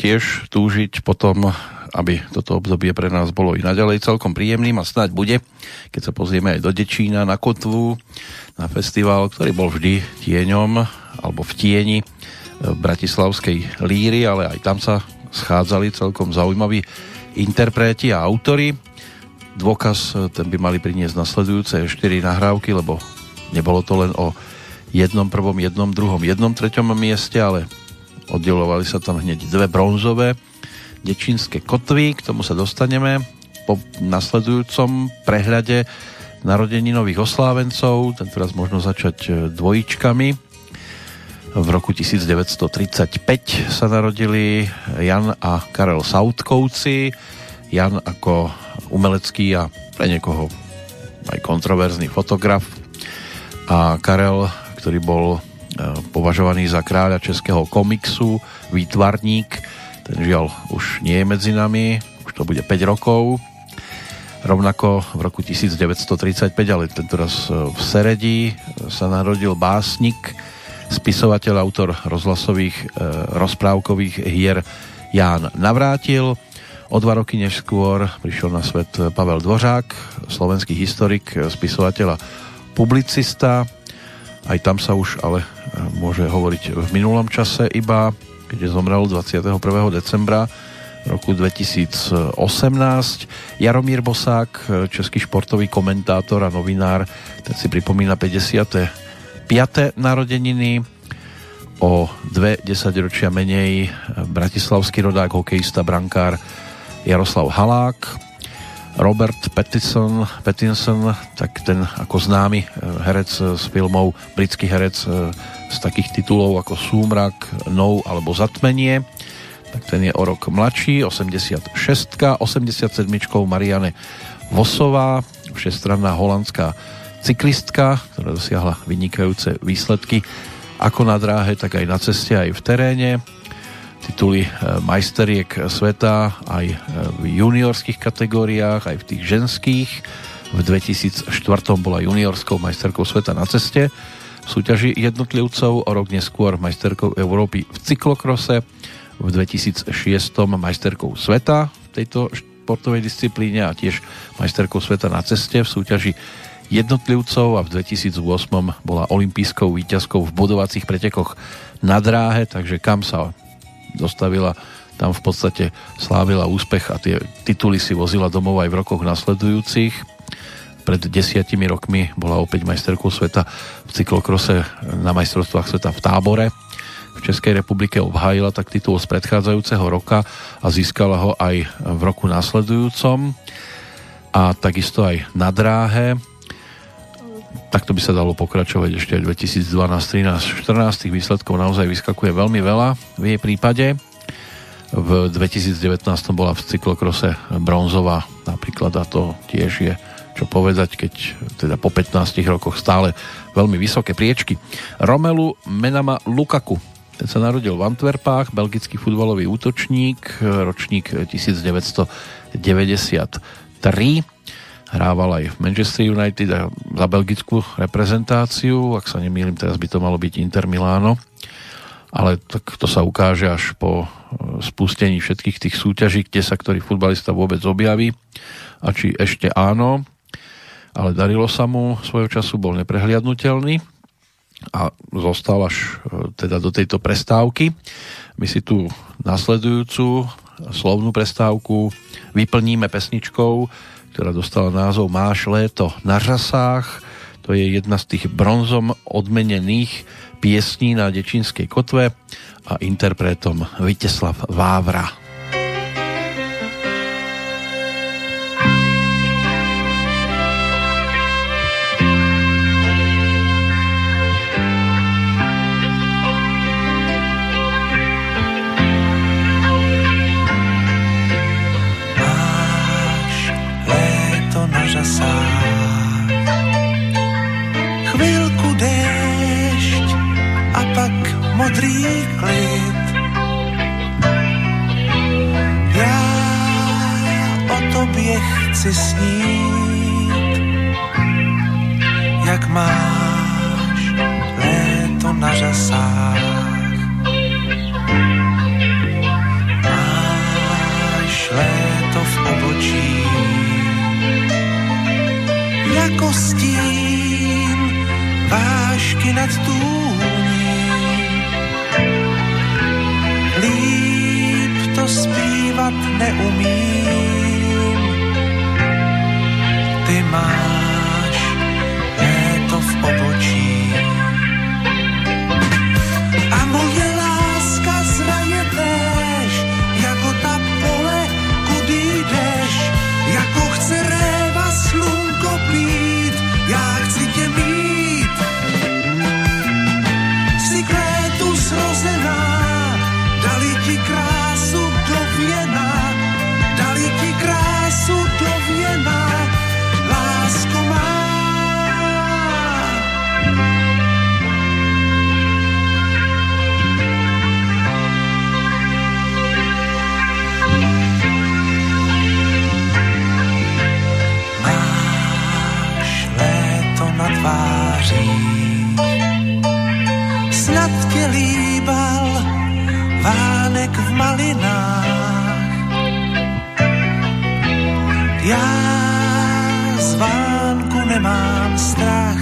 Tiež túžiť potom, aby toto obdobie pre nás bolo i naďalej celkom príjemným a snáď bude, keď sa pozrieme aj do Dečína, na Kotvu, na festival, ktorý bol vždy tieňom alebo v tieni v Bratislavskej líry, ale aj tam sa schádzali celkom zaujímaví interpreti a autory. Dôkaz ten by mali priniesť nasledujúce 4 nahrávky, lebo nebolo to len o jednom prvom, jednom druhom, jednom treťom mieste, ale oddelovali sa tam hneď dve bronzové dečínske kotvy, k tomu sa dostaneme po nasledujúcom prehľade narodení nových oslávencov, tentoraz možno začať e, dvojičkami. V roku 1935 sa narodili Jan a Karel Sautkovci. Jan ako umelecký a pre niekoho aj kontroverzný fotograf a Karel, ktorý bol považovaný za kráľa českého komiksu, výtvarník, ten žiaľ už nie je medzi nami, už to bude 5 rokov. Rovnako v roku 1935, ale tentoraz e, v Seredi e, sa narodil básnik, spisovateľ, autor rozhlasových e, rozprávkových hier Ján Navrátil. O dva roky neskôr prišiel na svet Pavel Dvořák, slovenský historik, spisovateľ a publicista. Aj tam sa už ale môže hovoriť v minulom čase iba, keď zomrel 21. decembra roku 2018. Jaromír Bosák, český športový komentátor a novinár, ten si pripomína 55. narodeniny. O dve desaťročia menej bratislavský rodák, hokejista, brankár Jaroslav Halák. Robert Pattinson, Pattinson, tak ten ako známy herec z filmov, britský herec z takých titulov ako Súmrak, Nou alebo Zatmenie tak ten je o rok mladší, 86 87 Mariane Vosová, všestranná holandská cyklistka, ktorá dosiahla vynikajúce výsledky ako na dráhe, tak aj na ceste, aj v teréne. Tituly e, majsteriek sveta aj e, v juniorských kategóriách, aj v tých ženských. V 2004 bola juniorskou majsterkou sveta na ceste v súťaži jednotlivcov, o rok neskôr majsterkou Európy v cyklokrose v 2006 majsterkou sveta v tejto športovej disciplíne a tiež majsterkou sveta na ceste v súťaži jednotlivcov a v 2008 bola olympijskou výťazkou v bodovacích pretekoch na dráhe, takže kam sa dostavila, tam v podstate slávila úspech a tie tituly si vozila domov aj v rokoch nasledujúcich. Pred desiatimi rokmi bola opäť majsterkou sveta v cyklokrose na majstrovstvách sveta v tábore v Českej republike obhájila tak titul z predchádzajúceho roka a získala ho aj v roku následujúcom a takisto aj na dráhe. Takto by sa dalo pokračovať ešte aj 2012, 13, 14 tých výsledkov naozaj vyskakuje veľmi veľa v jej prípade. V 2019 bola v cyklokrose bronzová napríklad a to tiež je čo povedať, keď teda po 15 rokoch stále veľmi vysoké priečky. Romelu Menama Lukaku ten sa narodil v Antwerpách, belgický futbalový útočník, ročník 1993. Hrával aj v Manchester United a za belgickú reprezentáciu, ak sa nemýlim, teraz by to malo byť Inter Milano, ale tak to sa ukáže až po e, spustení všetkých tých súťaží, kde sa ktorý futbalista vôbec objaví. A či ešte áno, ale darilo sa mu svojho času, bol neprehliadnutelný a zostal až e, teda do tejto prestávky. My si tu nasledujúcu slovnú prestávku vyplníme pesničkou, ktorá dostala názov Máš léto na žasách. To je jedna z tých bronzom odmenených piesní na Dečínskej kotve a interpretom Viteslav Vávra. řasách. Chvilku déšť a pak modrý klid. Já o tobě chci snít, jak máš léto na řasách. Léto v obočí jako stín vášky nad tůní. Líp to zpívat neumím, ty máš léto v obočí. Tváří, snad tě líbal vánek v malinách. Já z vánku nemám strach,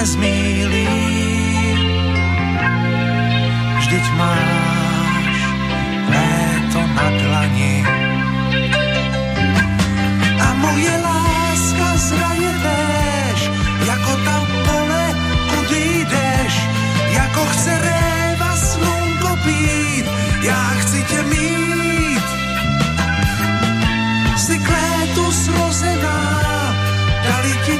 nezmílí, vždyť máš léto na dlani. A moje láska zraje též, jako ta pole, kudy jdeš, jako chce réva slunko pít, já chci tě mít. Jsi kvétu zrozená, dali ti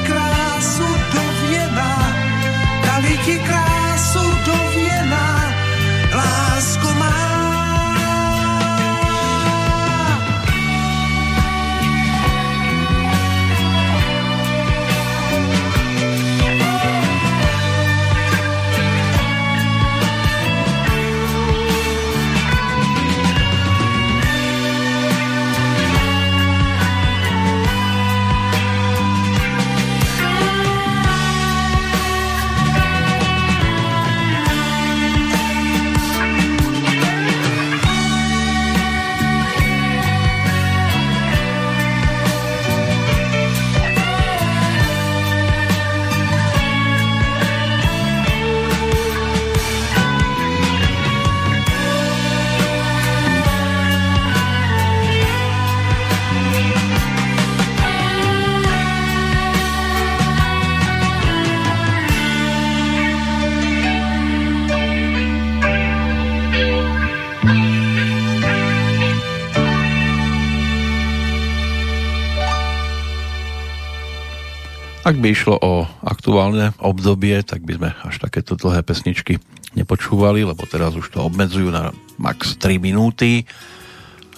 Ak by išlo o aktuálne obdobie, tak by sme až takéto dlhé pesničky nepočúvali, lebo teraz už to obmedzujú na max 3 minúty,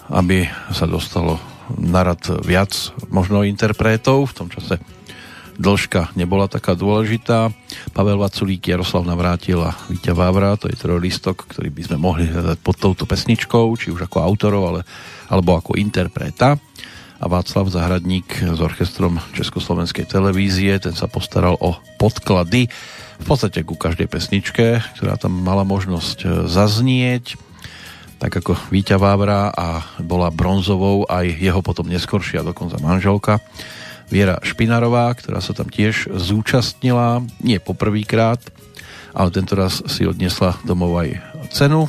aby sa dostalo na rad viac možno interpretov. V tom čase dĺžka nebola taká dôležitá. Pavel Vaculík, Jaroslav Navrátil a Víťa Vávra, to je trojlistok, ktorý by sme mohli hľadať pod touto pesničkou, či už ako autorov, ale, alebo ako interpreta a Václav Zahradník s orchestrom Československej televízie, ten sa postaral o podklady v podstate ku každej pesničke, ktorá tam mala možnosť e, zaznieť, tak ako Víťa Vávra a bola bronzovou aj jeho potom neskoršia dokonca manželka Viera Špinarová, ktorá sa tam tiež zúčastnila, nie poprvýkrát, ale tento raz si odnesla domov aj cenu.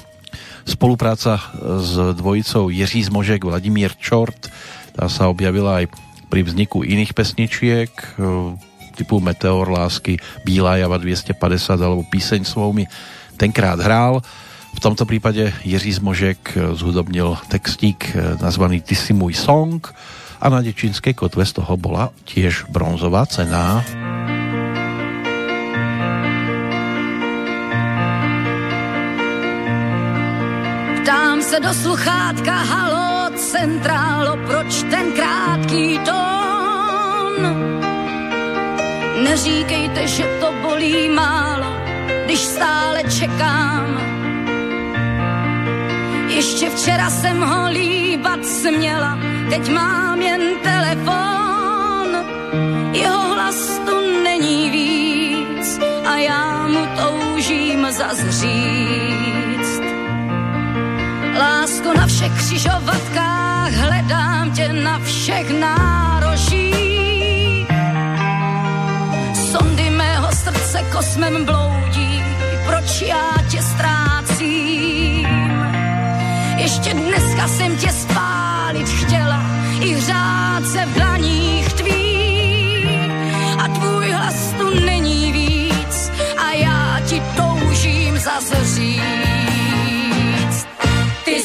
Spolupráca s dvojicou Jiří Zmožek, Vladimír Čort, tá sa objavila aj pri vzniku iných pesničiek e, typu Meteor lásky, Bílá java 250 alebo Píseň svou mi tenkrát hrál. V tomto prípade Jiří Zmožek zhudobnil textík e, nazvaný Ty si môj song a na Dečínskej kotve z toho bola tiež bronzová cena. Ptám se do sluchátka, halo, centrálo, proč ten krátký tón? Neříkejte, že to bolí málo, když stále čekám. Ještě včera jsem ho líbat směla, teď mám jen telefon. Jeho hlas tu není víc a já mu toužím zazřít. Lásko na všech křižovatkách, hledám tě na všech nárožích. Sondy mého srdce kosmem bloudí, proč já tě ztrácím. Ještě dneska jsem tě spálit chtěla, i hřát se v dlaních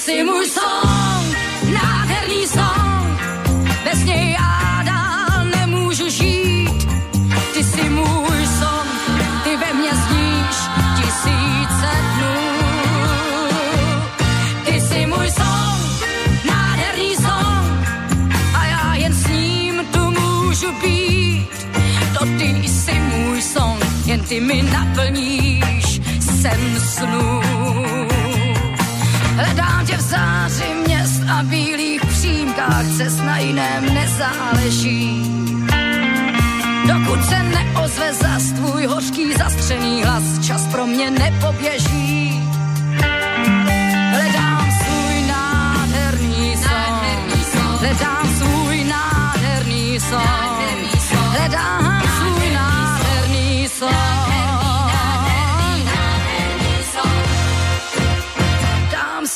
Jsi můj song, nádherný song, bez něj já dál nemůžu žít. Ty jsi můj song, ty ve mně zníš tisíce dnů. Ty jsi můj song, nádherný song, a já jen s ním tu můžu být. To ty jsi můj song, jen ty mi naplníš sen snů. V záři měst a bílých přímkách, cest na jiném nezáleží. Dokud se neozve zas tvůj hořký zastřený hlas, čas pro mě nepoběží. Hledám svůj nádherný song, hledám svůj nádherný song, hledám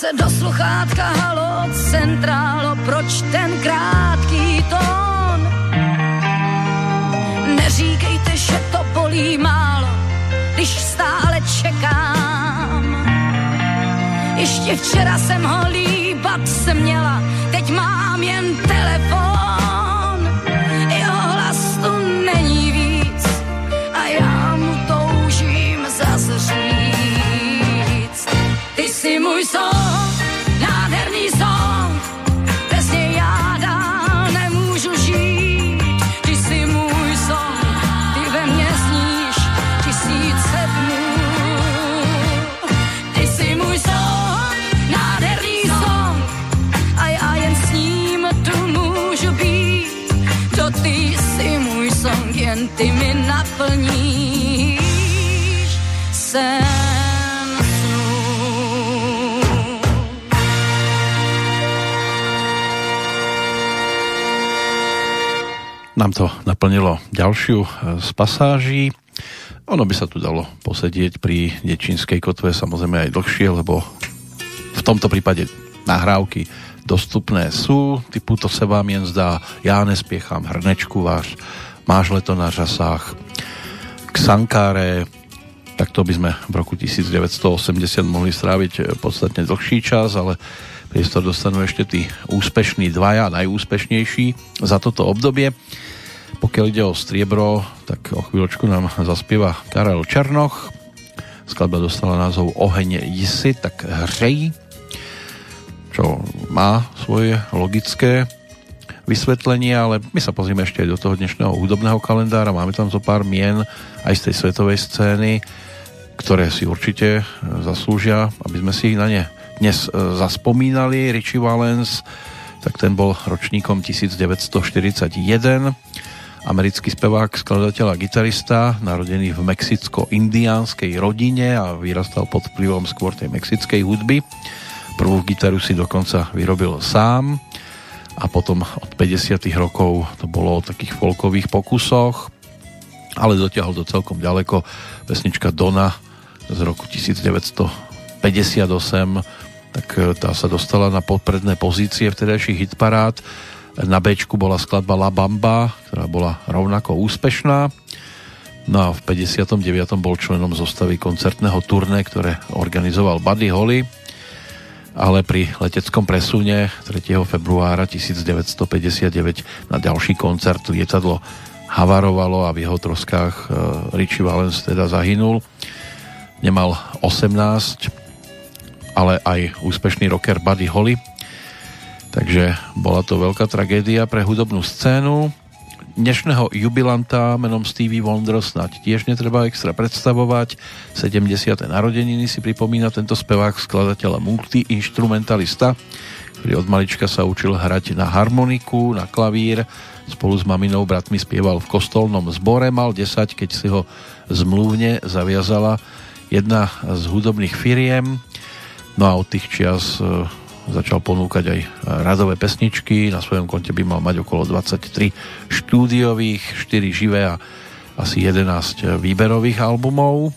se do sluchátka, halo, centrálo, proč ten krátký tón? Neříkejte, že to bolí málo, když stále čekám. Ještě včera jsem ho líbat se měla, teď mám jen telefon. Nám to naplnilo ďalšiu e, z pasáží. Ono by sa tu dalo posedieť pri Dečínskej kotve samozrejme aj dlhšie, lebo v tomto prípade nahrávky dostupné sú. Typu to se vám jen zdá, já nespiecham hrnečku váš, máš leto na žasách, k Sankáre, tak to by sme v roku 1980 mohli stráviť e, podstatne dlhší čas, ale priestor dostanú ešte tí úspešní dvaja, najúspešnejší za toto obdobie. Pokiaľ ide o striebro, tak o chvíľočku nám zaspieva Karel Černoch. Skladba dostala názov Oheň jisy, tak hřej, čo má svoje logické vysvetlenie, ale my sa pozrieme ešte aj do toho dnešného hudobného kalendára. Máme tam zo pár mien aj z tej svetovej scény, ktoré si určite zaslúžia, aby sme si ich na ne dnes e, zaspomínali. Richie Valens, tak ten bol ročníkom 1941 americký spevák, skladateľ a gitarista, narodený v mexicko-indiánskej rodine a vyrastal pod vplyvom skôr tej mexickej hudby. Prvú gitaru si dokonca vyrobil sám a potom od 50 rokov to bolo o takých folkových pokusoch, ale dotiahol to celkom ďaleko. Pesnička Dona z roku 1958 tak tá sa dostala na podpredné pozície vtedajších hitparád na B bola skladba La Bamba, ktorá bola rovnako úspešná. No a v 59. bol členom zostavy koncertného turné, ktoré organizoval Buddy Holly, ale pri leteckom presune 3. februára 1959 na ďalší koncert lietadlo havarovalo a v jeho troskách e, Richie Valens teda zahynul. Nemal 18, ale aj úspešný rocker Buddy Holly, Takže bola to veľká tragédia pre hudobnú scénu. Dnešného jubilanta menom Stevie Wonder snáď tiež netreba extra predstavovať. 70. narodeniny si pripomína tento spevák, skladateľ a multiinstrumentalista, ktorý od malička sa učil hrať na harmoniku, na klavír. Spolu s maminou bratmi spieval v kostolnom zbore, mal 10, keď si ho zmluvne zaviazala jedna z hudobných firiem. No a od tých čias e, začal ponúkať aj radové pesničky. Na svojom konte by mal mať okolo 23 štúdiových, 4 živé a asi 11 výberových albumov.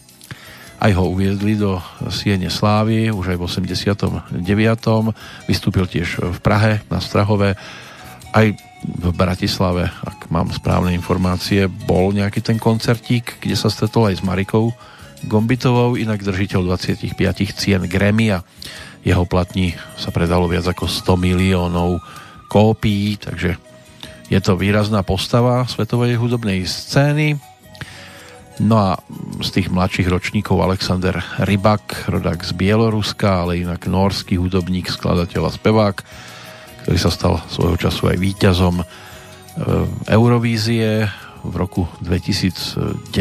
Aj ho uviedli do Siene Slávy už aj v 89. Vystúpil tiež v Prahe na Strahove. Aj v Bratislave, ak mám správne informácie, bol nejaký ten koncertík, kde sa stretol aj s Marikou Gombitovou, inak držiteľ 25 cien Grammy a jeho platní sa predalo viac ako 100 miliónov kópií, takže je to výrazná postava svetovej hudobnej scény. No a z tých mladších ročníkov Alexander Rybak, rodák z Bieloruska, ale inak norský hudobník, skladateľ a spevák, ktorý sa stal svojho času aj víťazom e, Eurovízie. V roku 2009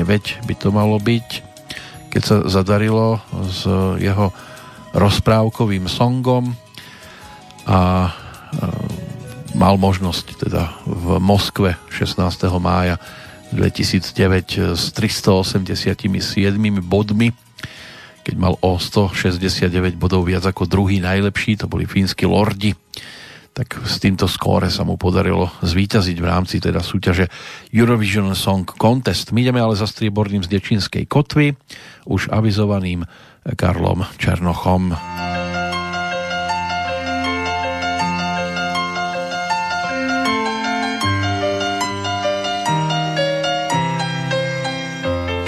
by to malo byť, keď sa zadarilo s jeho rozprávkovým songom a e, mal možnosť teda v Moskve 16. mája 2009 s 387 bodmi, keď mal o 169 bodov viac ako druhý najlepší, to boli fínsky lordi, tak s týmto skóre sa mu podarilo zvíťaziť v rámci teda súťaže Eurovision Song Contest. My ideme ale za strieborným z Dečínskej kotvy, už avizovaným Karlom Černochom.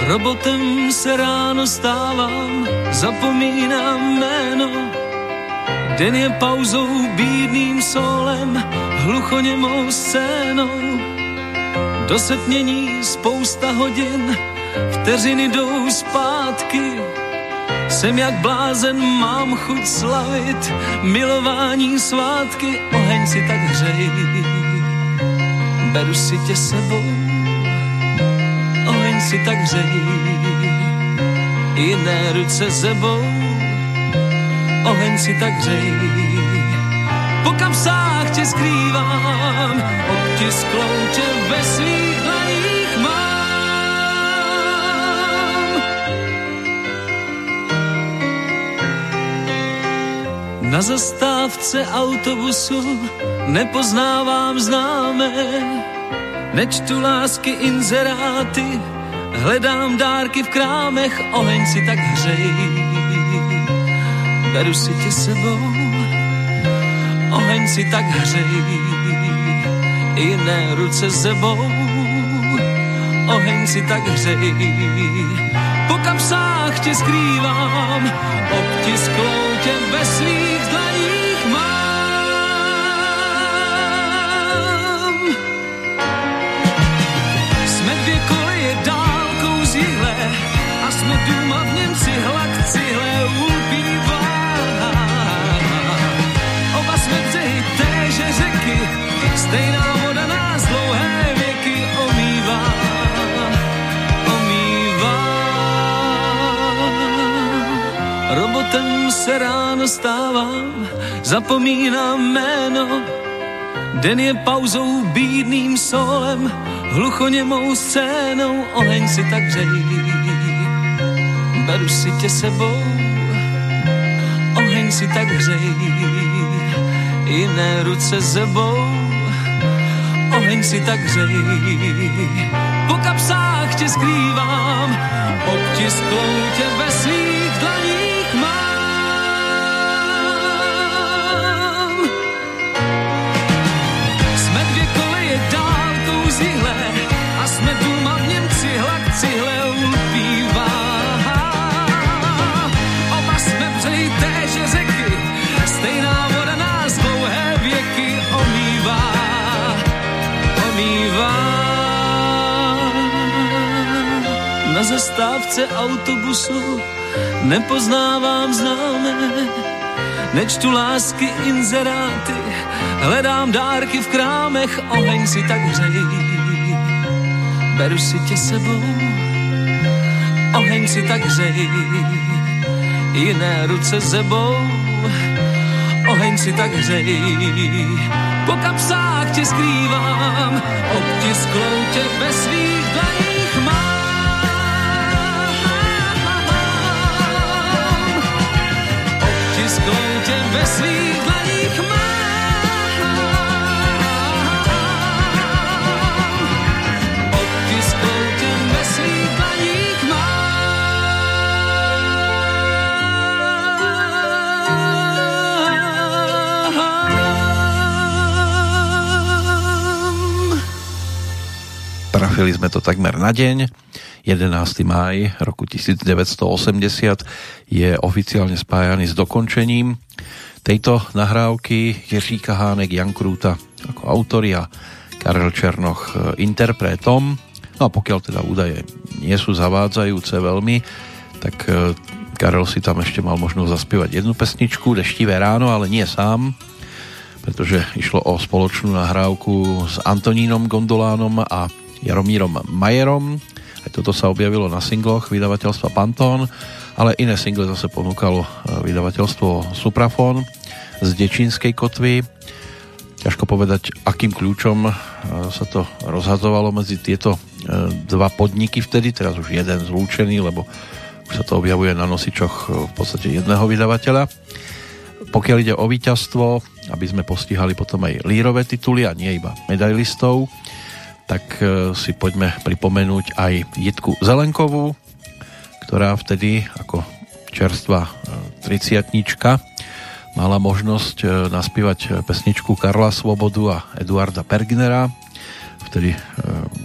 Robotem se ráno stávám, zapomínám jméno. Den je pauzou, bídným solem, hluchoněmou scénou. Do setmění spousta hodin, vteřiny jdou zpátky. Jsem jak blázen, mám chuť slavit, milování svátky, oheň si tak hřej. Beru si tě sebou, oheň si tak hřej. Jiné ruce sebou, oheň si tak hřej. Po kapsách tě skrývám, obtisklou tě ve svých dlaních mám. Na zastávce autobusu nepoznávám známé, Nečtu lásky inzeráty, hledám dárky v krámech, oheň si tak hřej. Beru si tě sebou, oheň si tak hřej. Jiné ruce sebou, oheň si tak hřej. Po kapsách tě skrývám, obtisklou tě ve svých dlaních mám. Jsme dvě koleje dálkou z a jsme duma v Němci hlad cihle ulpívá. Stejná voda nás dlouhé věky omývá. Omývá. Robotem se ráno stávám, zapomínám jméno, Den je pauzou bídným solem, hluchoněmou scénou, oheň si tak hřej. Beru si tě sebou, oheň si tak hřej. Jiné ruce sebou, oheň si tak hřej. Po kapsách tě skrývám, obtisklou tě ve svých dlaních mám. Jsme dvě koleje dálkou z jihle a jsme duma v Němci hlad cihle ulpívá. Zastávce autobusu nepoznávám známé, Nečtu lásky inzeráty, hledám dárky v krámech, oheň si tak hřej. Beru si tě sebou, oheň si tak hřej. Jiné ruce sebou, oheň si tak hřej. Po kapsách tě skrývám, obtisklou tě ve svých dlaních Obtisklou tě ve svých dlaních mám. Trafili sme to takmer na deň. 11. máj roku 1980 je oficiálne spájaný s dokončením tejto nahrávky Jiří Kahánek, Jan Krúta ako autori a Karel Černoch e, interpretom. No a pokiaľ teda údaje nie sú zavádzajúce veľmi, tak e, Karel si tam ešte mal možnosť zaspievať jednu pesničku, Deštivé ráno, ale nie sám, pretože išlo o spoločnú nahrávku s Antonínom Gondolánom a Jaromírom Majerom. Aj toto sa objavilo na singloch vydavateľstva Pantón, ale iné single zase ponúkalo e, vydavateľstvo Suprafon z Dečínskej kotvy. Ťažko povedať, akým kľúčom e, sa to rozhadzovalo medzi tieto e, dva podniky vtedy, teraz už jeden zlúčený, lebo už sa to objavuje na nosičoch v podstate jedného vydavateľa. Pokiaľ ide o víťazstvo, aby sme postihali potom aj lírové tituly a nie iba medailistov, tak si poďme pripomenúť aj Jitku Zelenkovú, ktorá vtedy ako čerstvá 30 mala možnosť e, naspívať pesničku Karla Svobodu a Eduarda Pergnera, vtedy e,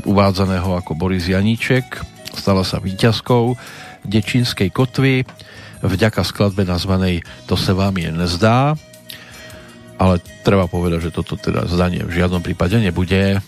uvádzaného ako Boris Janíček. Stala sa víťazkou Dečínskej kotvy vďaka skladbe nazvanej To se vám je nezdá, ale treba povedať, že toto teda zdanie v žiadnom prípade nebude.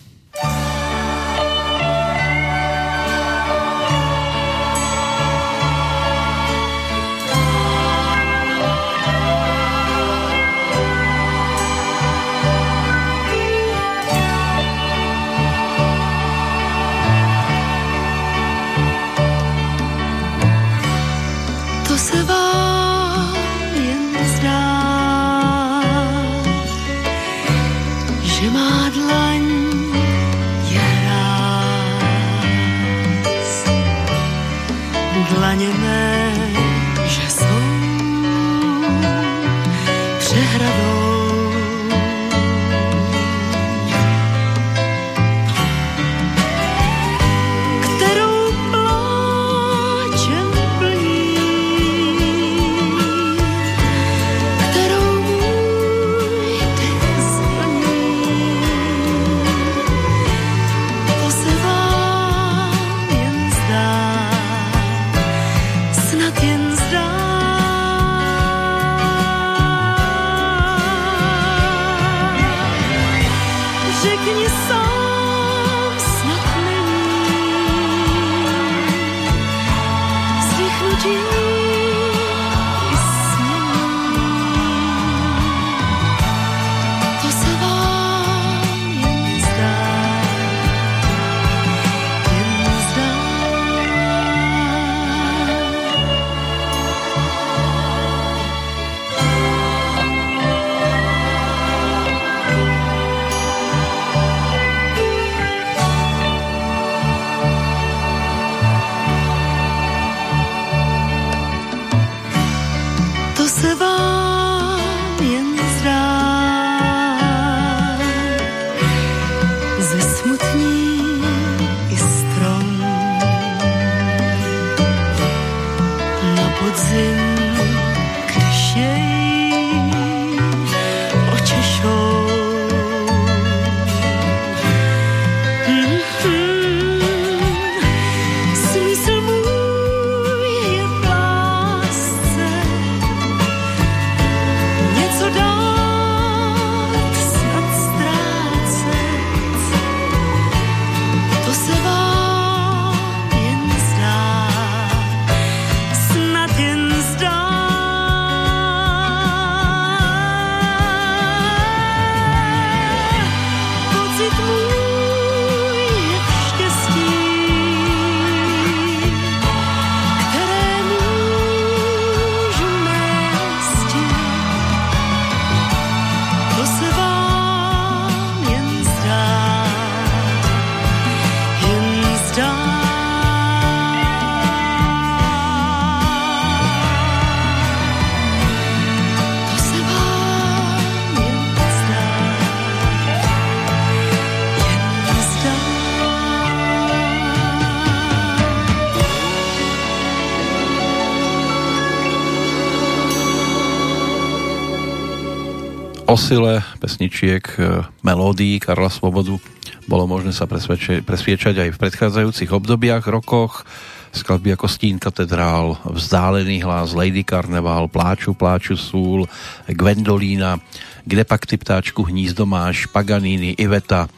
Sile pesničiek, e, melódií Karla Svobodu bolo možné sa presviečať aj v predchádzajúcich obdobiach, rokoch. Skladby ako Stín katedrál, Vzdálený hlas, Lady Carnival, Pláču, pláču súl, Gwendolína, Kde pak ty ptáčku hnízdo máš, Paganini, Iveta,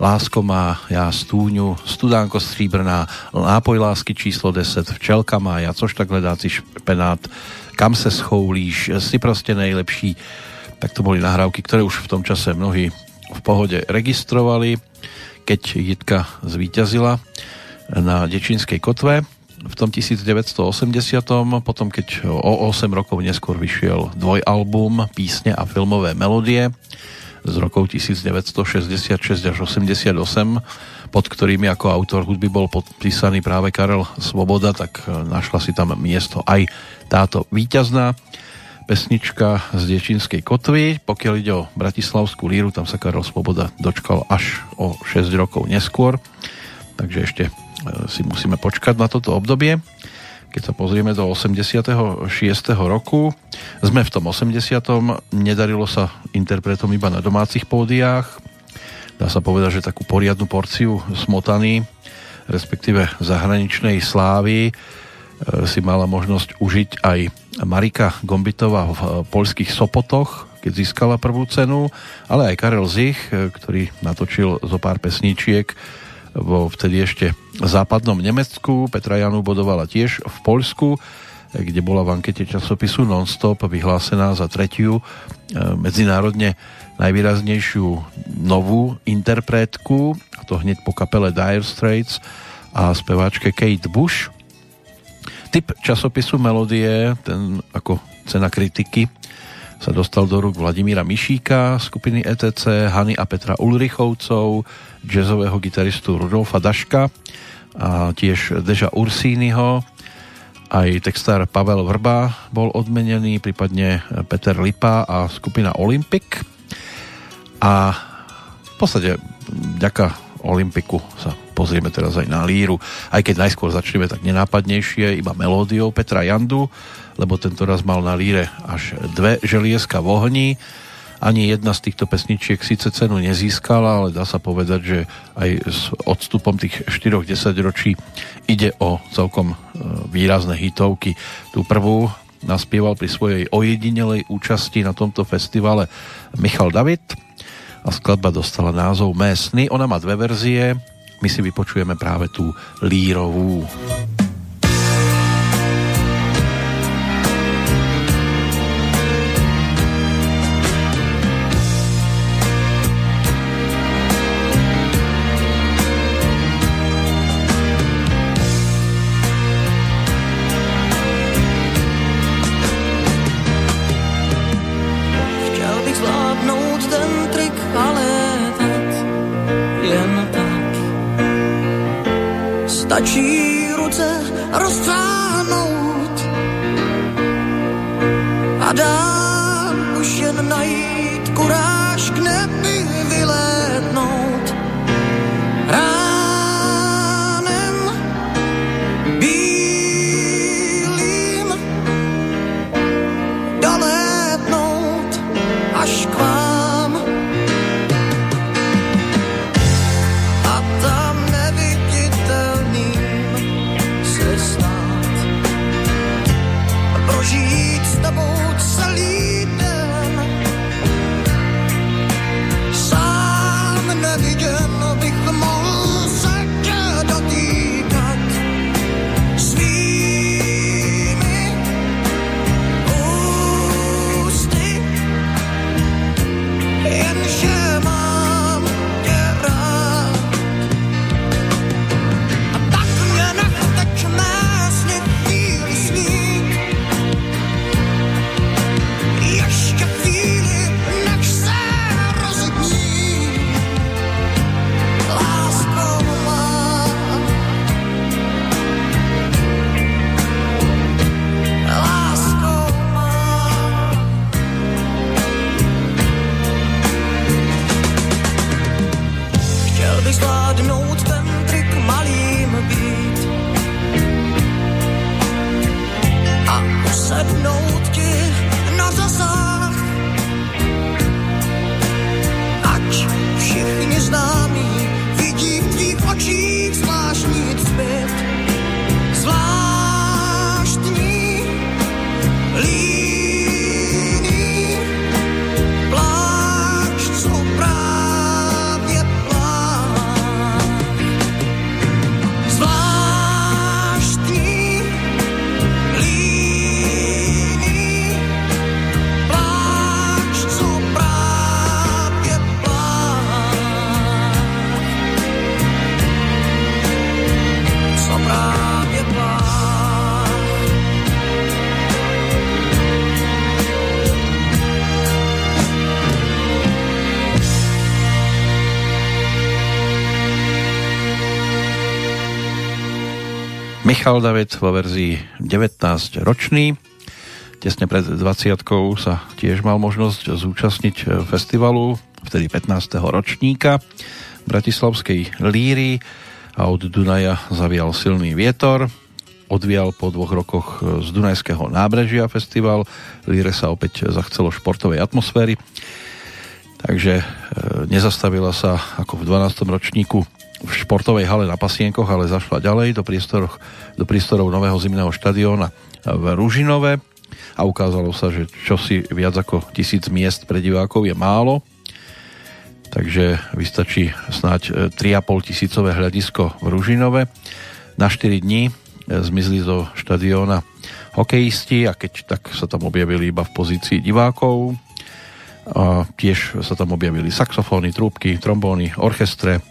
Lásko má, já stúňu, Studánko stříbrná, Nápoj lásky číslo 10, Včelka má, ja což tak hledáci špenát, Kam se schoulíš, si prostě nejlepší. Tak to boli nahrávky, ktoré už v tom čase mnohí v pohode registrovali, keď Jitka zvíťazila na Dečínskej kotve v tom 1980. Potom, keď o 8 rokov neskôr vyšiel dvojalbum Písne a filmové melodie z rokov 1966 až 88, pod ktorými ako autor hudby bol podpísaný práve Karel Svoboda, tak našla si tam miesto aj táto víťazná pesnička z Diečínskej kotvy. Pokiaľ ide o Bratislavskú líru, tam sa Karel Svoboda dočkal až o 6 rokov neskôr. Takže ešte e, si musíme počkať na toto obdobie. Keď sa pozrieme do 86. roku, sme v tom 80. Nedarilo sa interpretom iba na domácich pódiách. Dá sa povedať, že takú poriadnu porciu smotany, respektíve zahraničnej slávy, e, si mala možnosť užiť aj Marika Gombitová v polských Sopotoch, keď získala prvú cenu, ale aj Karel Zich, e, ktorý natočil zo pár pesničiek vo vtedy ešte západnom Nemecku. Petra Janu bodovala tiež v Poľsku, kde bola v ankete časopisu Nonstop vyhlásená za tretiu medzinárodne najvýraznejšiu novú interpretku, a to hneď po kapele Dire Straits a speváčke Kate Bush. Typ časopisu Melodie, ten ako cena kritiky, sa dostal do rúk Vladimíra Mišíka, skupiny ETC, Hany a Petra Ulrichovcov, jazzového gitaristu Rudolfa Daška a tiež Deža Ursínyho. Aj textár Pavel Vrba bol odmenený, prípadne Peter Lipa a skupina Olympic. A v podstate vďaka Olympiku sa pozrieme teraz aj na líru, aj keď najskôr začneme tak nenápadnejšie, iba melódiou Petra Jandu, lebo tento raz mal na líre až dve želieska v ohni ani jedna z týchto pesničiek síce cenu nezískala, ale dá sa povedať, že aj s odstupom tých 4-10 ročí ide o celkom e, výrazné hitovky. Tú prvú naspieval pri svojej ojedinelej účasti na tomto festivale Michal David a skladba dostala názov Mé sny. Ona má dve verzie, my si vypočujeme práve tú lírovú. Michal David vo verzii 19 ročný. Tesne pred 20 sa tiež mal možnosť zúčastniť festivalu, vtedy 15. ročníka Bratislavskej líry a od Dunaja zavial silný vietor. Odvial po dvoch rokoch z Dunajského nábrežia festival. Líre sa opäť zachcelo športovej atmosféry. Takže e, nezastavila sa ako v 12. ročníku v športovej hale na Pasienkoch, ale zašla ďalej do priestorov, do priestorov nového zimného štadióna v Ružinove a ukázalo sa, že čosi viac ako tisíc miest pre divákov je málo, takže vystačí snáď 3,5 e, tisícové hľadisko v Ružinove. Na 4 dní e, zmizli zo štadióna hokejisti a keď tak sa tam objavili iba v pozícii divákov. A tiež sa tam objavili saxofóny, trúbky, trombóny, orchestre,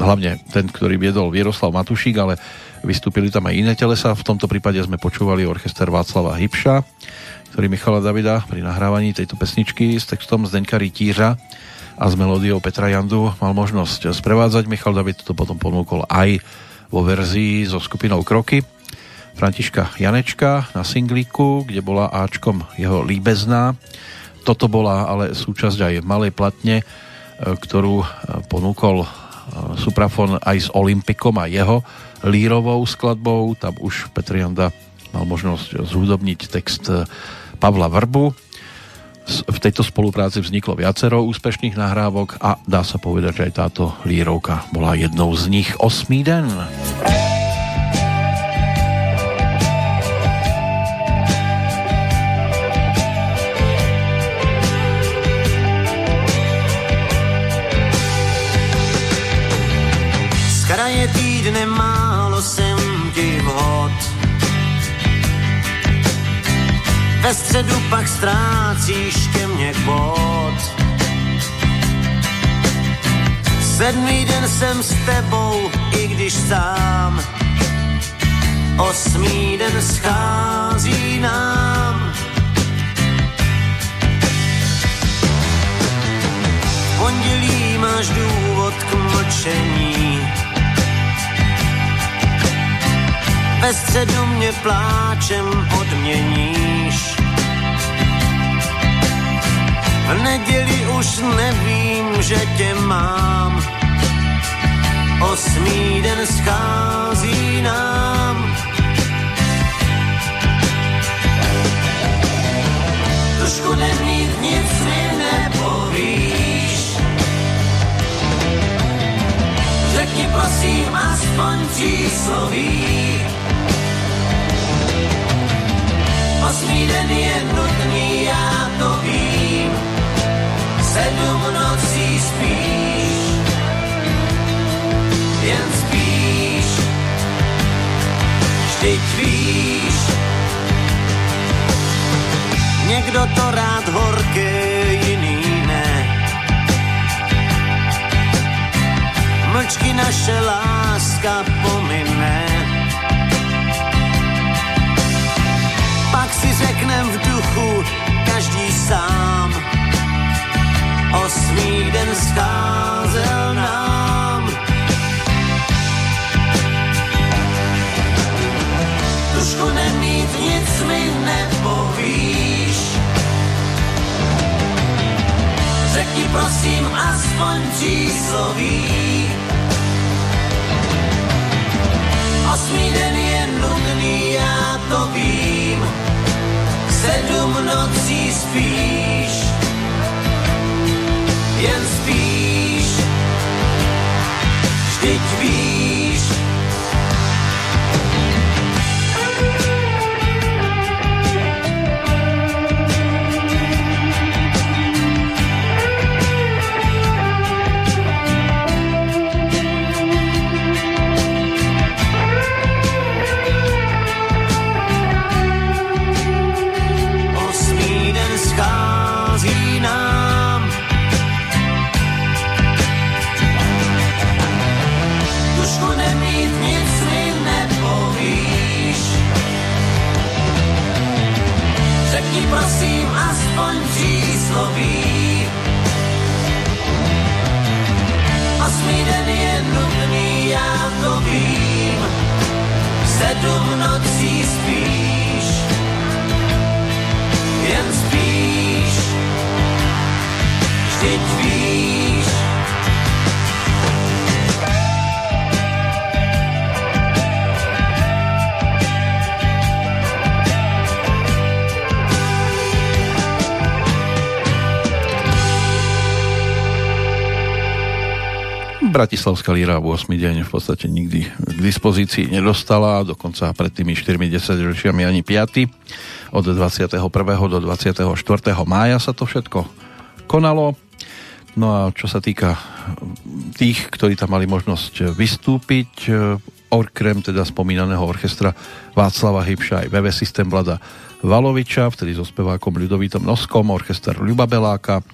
hlavne ten, ktorý viedol Vieroslav Matušík, ale vystúpili tam aj iné telesa. V tomto prípade sme počúvali orchester Václava Hybša, ktorý Michala Davida pri nahrávaní tejto pesničky s textom Zdeňka Rytířa a s melódiou Petra Jandu mal možnosť sprevádzať. Michal David to potom ponúkol aj vo verzii so skupinou Kroky. Františka Janečka na singlíku, kde bola Ačkom jeho líbezná. Toto bola ale súčasť aj malej platne, e, ktorú e, ponúkol Suprafon aj s Olympikom a jeho lírovou skladbou. Tam už Petr Janda mal možnosť zhudobniť text e, Pavla Vrbu. V tejto spolupráci vzniklo viacero úspešných nahrávok a dá sa povedať, že aj táto lírovka bola jednou z nich. Osmý den. kraje týdne málo Ve středu pak ztrácíš ke mně bod. Sedmý den jsem s tebou, i když sám. Osmý den schází nám. pondělí máš důvod k mlčení ve středu mě pláčem odměníš. V neděli už nevím, že tě mám, osmý den schází nám. Trošku nemít nic mi nepovíš, řekni prosím aspoň čísloví. Osmý den je nutný, já to vím. Sedm nocí spíš, jen spíš. Vždyť víš, někdo to rád horké, jiný ne. Mlčky naše láska pomine pak si řeknem v duchu každý sám. Osmý den scházel nám. Tušku nemít, nic mi nepovíš. Řekni prosím aspoň čísloví. Osmý den je nudný, já to vím sedm nocí spíš, jen spíš, Bratislavská líra v 8. deň v podstate nikdy k dispozícii nedostala, dokonca pred tými 4 10 ročiami ani 5. Od 21. do 24. mája sa to všetko konalo. No a čo sa týka tých, ktorí tam mali možnosť vystúpiť, okrem teda spomínaného orchestra Václava Hybša aj VV Systém Vlada Valoviča, vtedy so spevákom Ľudovítom Noskom, orchester Ľuba Beláka,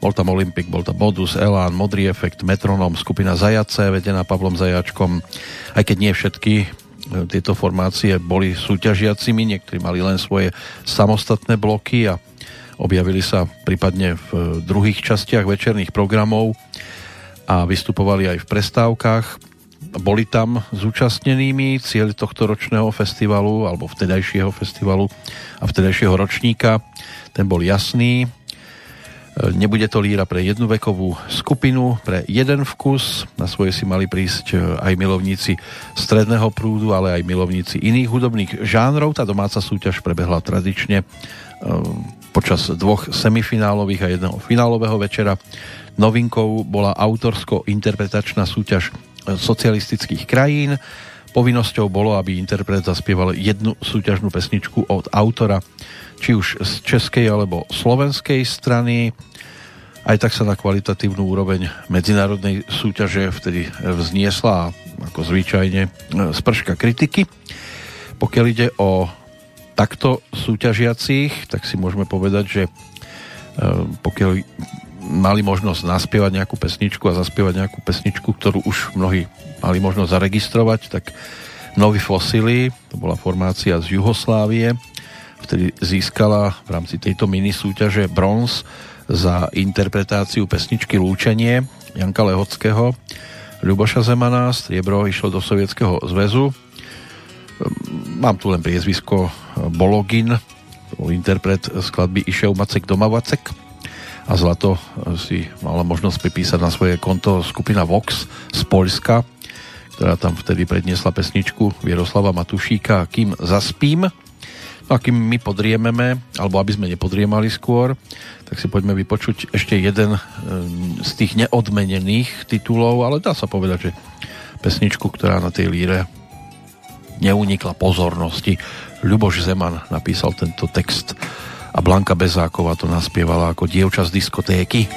bol tam Olympik, bol tam Modus, Elán, Modrý efekt, Metronom, skupina Zajace, vedená Pavlom Zajačkom. Aj keď nie všetky e, tieto formácie boli súťažiacimi, niektorí mali len svoje samostatné bloky a objavili sa prípadne v e, druhých častiach večerných programov a vystupovali aj v prestávkach. Boli tam zúčastnenými cieľ tohto ročného festivalu alebo vtedajšieho festivalu a vtedajšieho ročníka. Ten bol jasný, Nebude to líra pre jednu vekovú skupinu, pre jeden vkus. Na svoje si mali prísť e, aj milovníci stredného prúdu, ale aj milovníci iných hudobných žánrov. Tá domáca súťaž prebehla tradične e, počas dvoch semifinálových a jedného finálového večera. Novinkou bola autorsko-interpretačná súťaž e, socialistických krajín. Povinnosťou bolo, aby interpret zaspieval jednu súťažnú pesničku od autora, či už z českej alebo slovenskej strany aj tak sa na kvalitatívnu úroveň medzinárodnej súťaže vtedy vzniesla ako zvyčajne sprška kritiky. Pokiaľ ide o takto súťažiacich, tak si môžeme povedať, že e, pokiaľ mali možnosť naspievať nejakú pesničku a zaspievať nejakú pesničku, ktorú už mnohí mali možnosť zaregistrovať, tak Noví fosily, to bola formácia z Juhoslávie, vtedy získala v rámci tejto mini súťaže bronz za interpretáciu pesničky Lúčenie Janka Lehockého, Ľuboša Zemana, striebro išlo do Sovietskeho zväzu. Mám tu len priezvisko Bologin, bol interpret skladby Išev Macek doma Vacek a zlato si mala možnosť pripísať na svoje konto skupina Vox z Polska, ktorá tam vtedy predniesla pesničku Vieroslava Matušíka Kým zaspím. No a kým my podriememe, alebo aby sme nepodriemali skôr, tak si poďme vypočuť ešte jeden e, z tých neodmenených titulov, ale dá sa povedať, že pesničku, ktorá na tej líre neunikla pozornosti. Ľuboš Zeman napísal tento text a Blanka Bezáková to naspievala ako dievča z diskotéky.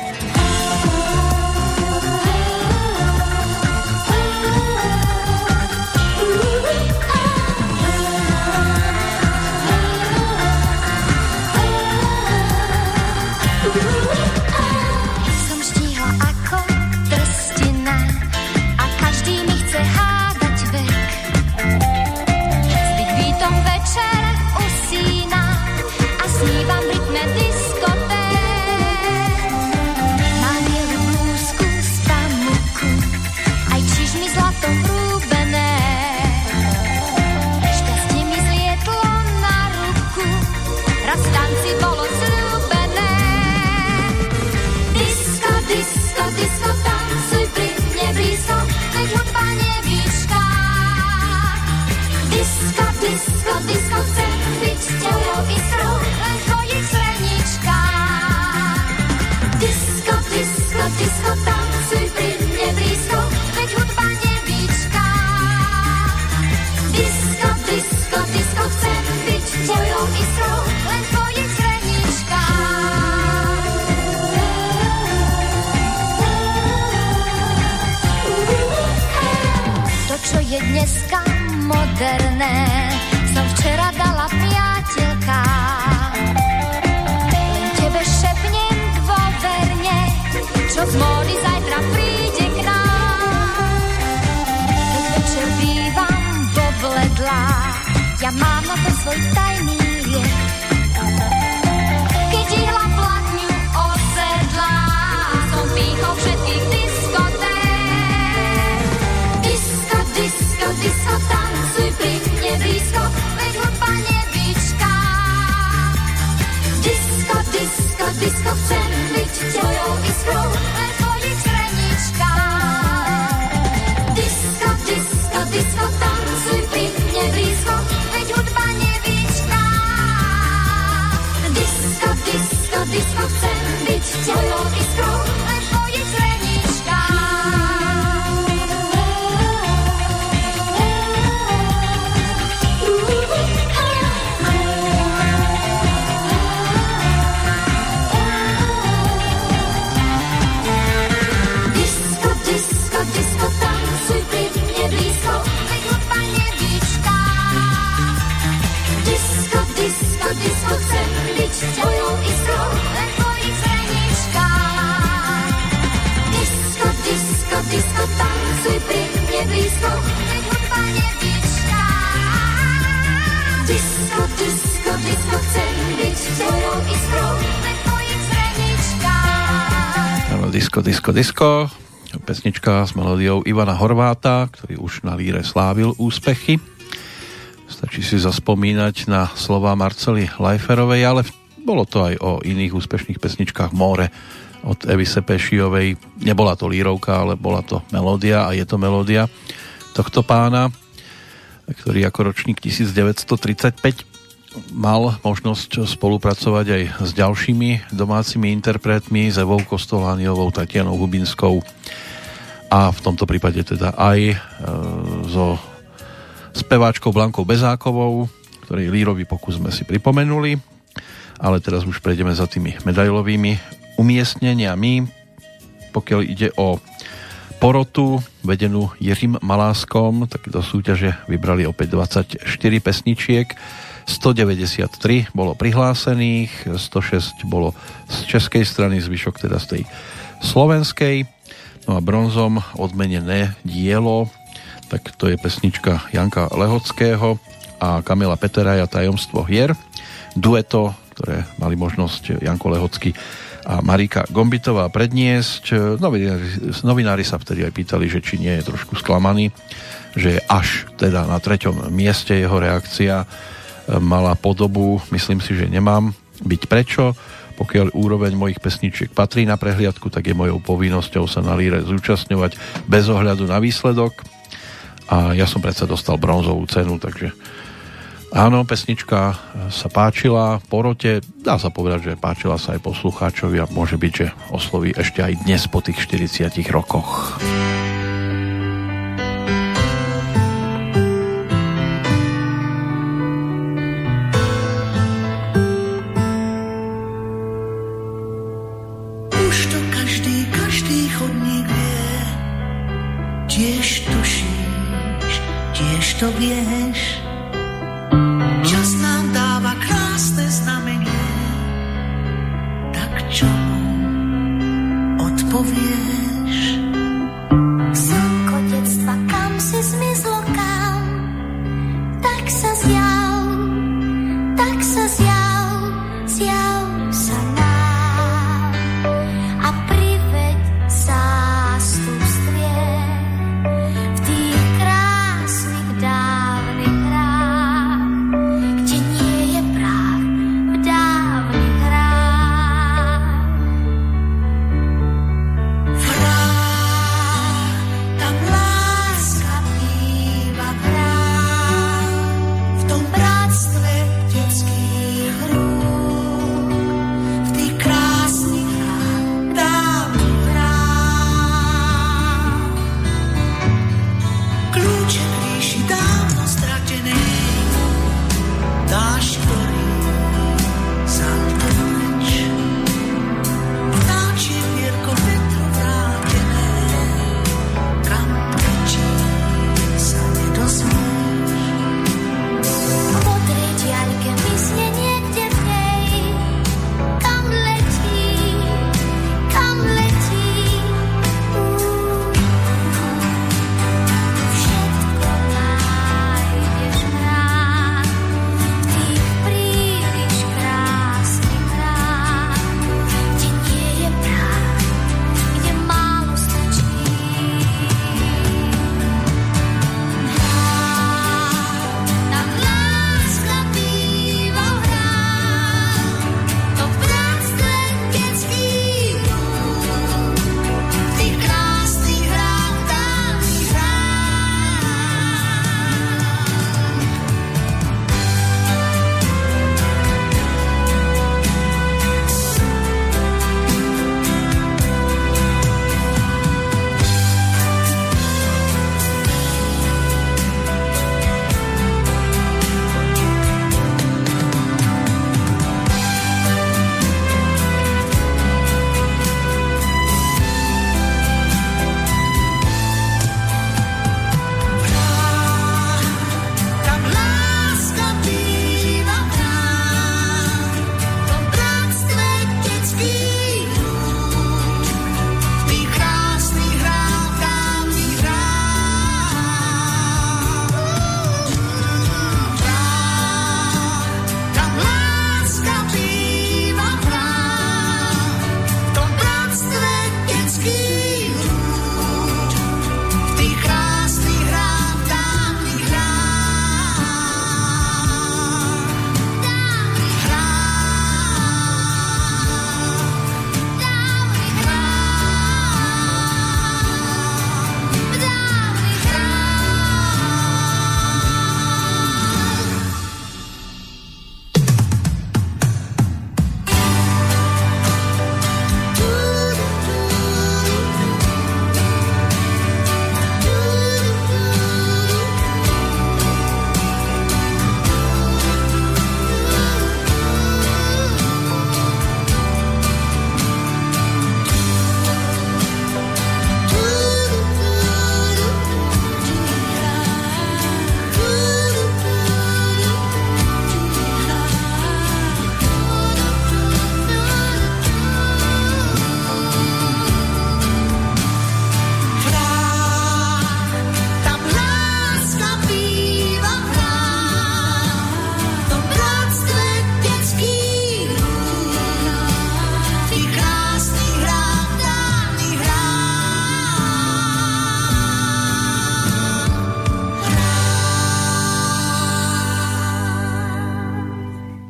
To, co dneska moderné, są wczoraj ja mám na to svoj tajný liek. Keď ihla platňu osedlá, som pýchou všetkých diskoték. Disko, disko, disko, tancuj pri mne blízko, veď hlupa nebička. Disko, disko, disko, chcem blízko, nech hudba nevyčká. Disko, disko, disko, chcem byť tvojou iskrou, ve tvojich zreničkách. Áno, Disko, disko, disko. Pesnička s melódiou Ivana Horváta, ktorý už na líre slávil úspechy. Stačí si zaspomínať na slova Marcely Lajferovej, ale bolo to aj o iných úspešných pesničkách More od Evy Sepešijovej. Nebola to lírovka, ale bola to melódia a je to melódia tohto pána, ktorý ako ročník 1935 mal možnosť spolupracovať aj s ďalšími domácimi interpretmi, s Evou Kostolániovou, Tatianou Hubinskou a v tomto prípade teda aj e, so speváčkou Blankou Bezákovou, ktorej lírový pokus sme si pripomenuli, ale teraz už prejdeme za tými medailovými umiestneniami. Pokiaľ ide o porotu vedenú Jiřím Maláskom, tak do súťaže vybrali opäť 24 pesničiek 193 bolo prihlásených, 106 bolo z českej strany, zvyšok teda z tej slovenskej. No a bronzom odmenené dielo, tak to je pesnička Janka Lehockého a Kamila Peteraja Tajomstvo hier. Dueto, ktoré mali možnosť Janko Lehocký a Marika Gombitová predniesť. Novinári, novinári sa vtedy aj pýtali, že či nie je trošku sklamaný, že je až teda na treťom mieste jeho reakcia mala podobu, myslím si, že nemám byť prečo. Pokiaľ úroveň mojich pesničiek patrí na prehliadku, tak je mojou povinnosťou sa na líre zúčastňovať bez ohľadu na výsledok. A ja som predsa dostal bronzovú cenu, takže áno, pesnička sa páčila porote, dá sa povedať, že páčila sa aj poslucháčovi a môže byť, že osloví ešte aj dnes po tých 40 rokoch. Tiež tušíš, tiež to vieš.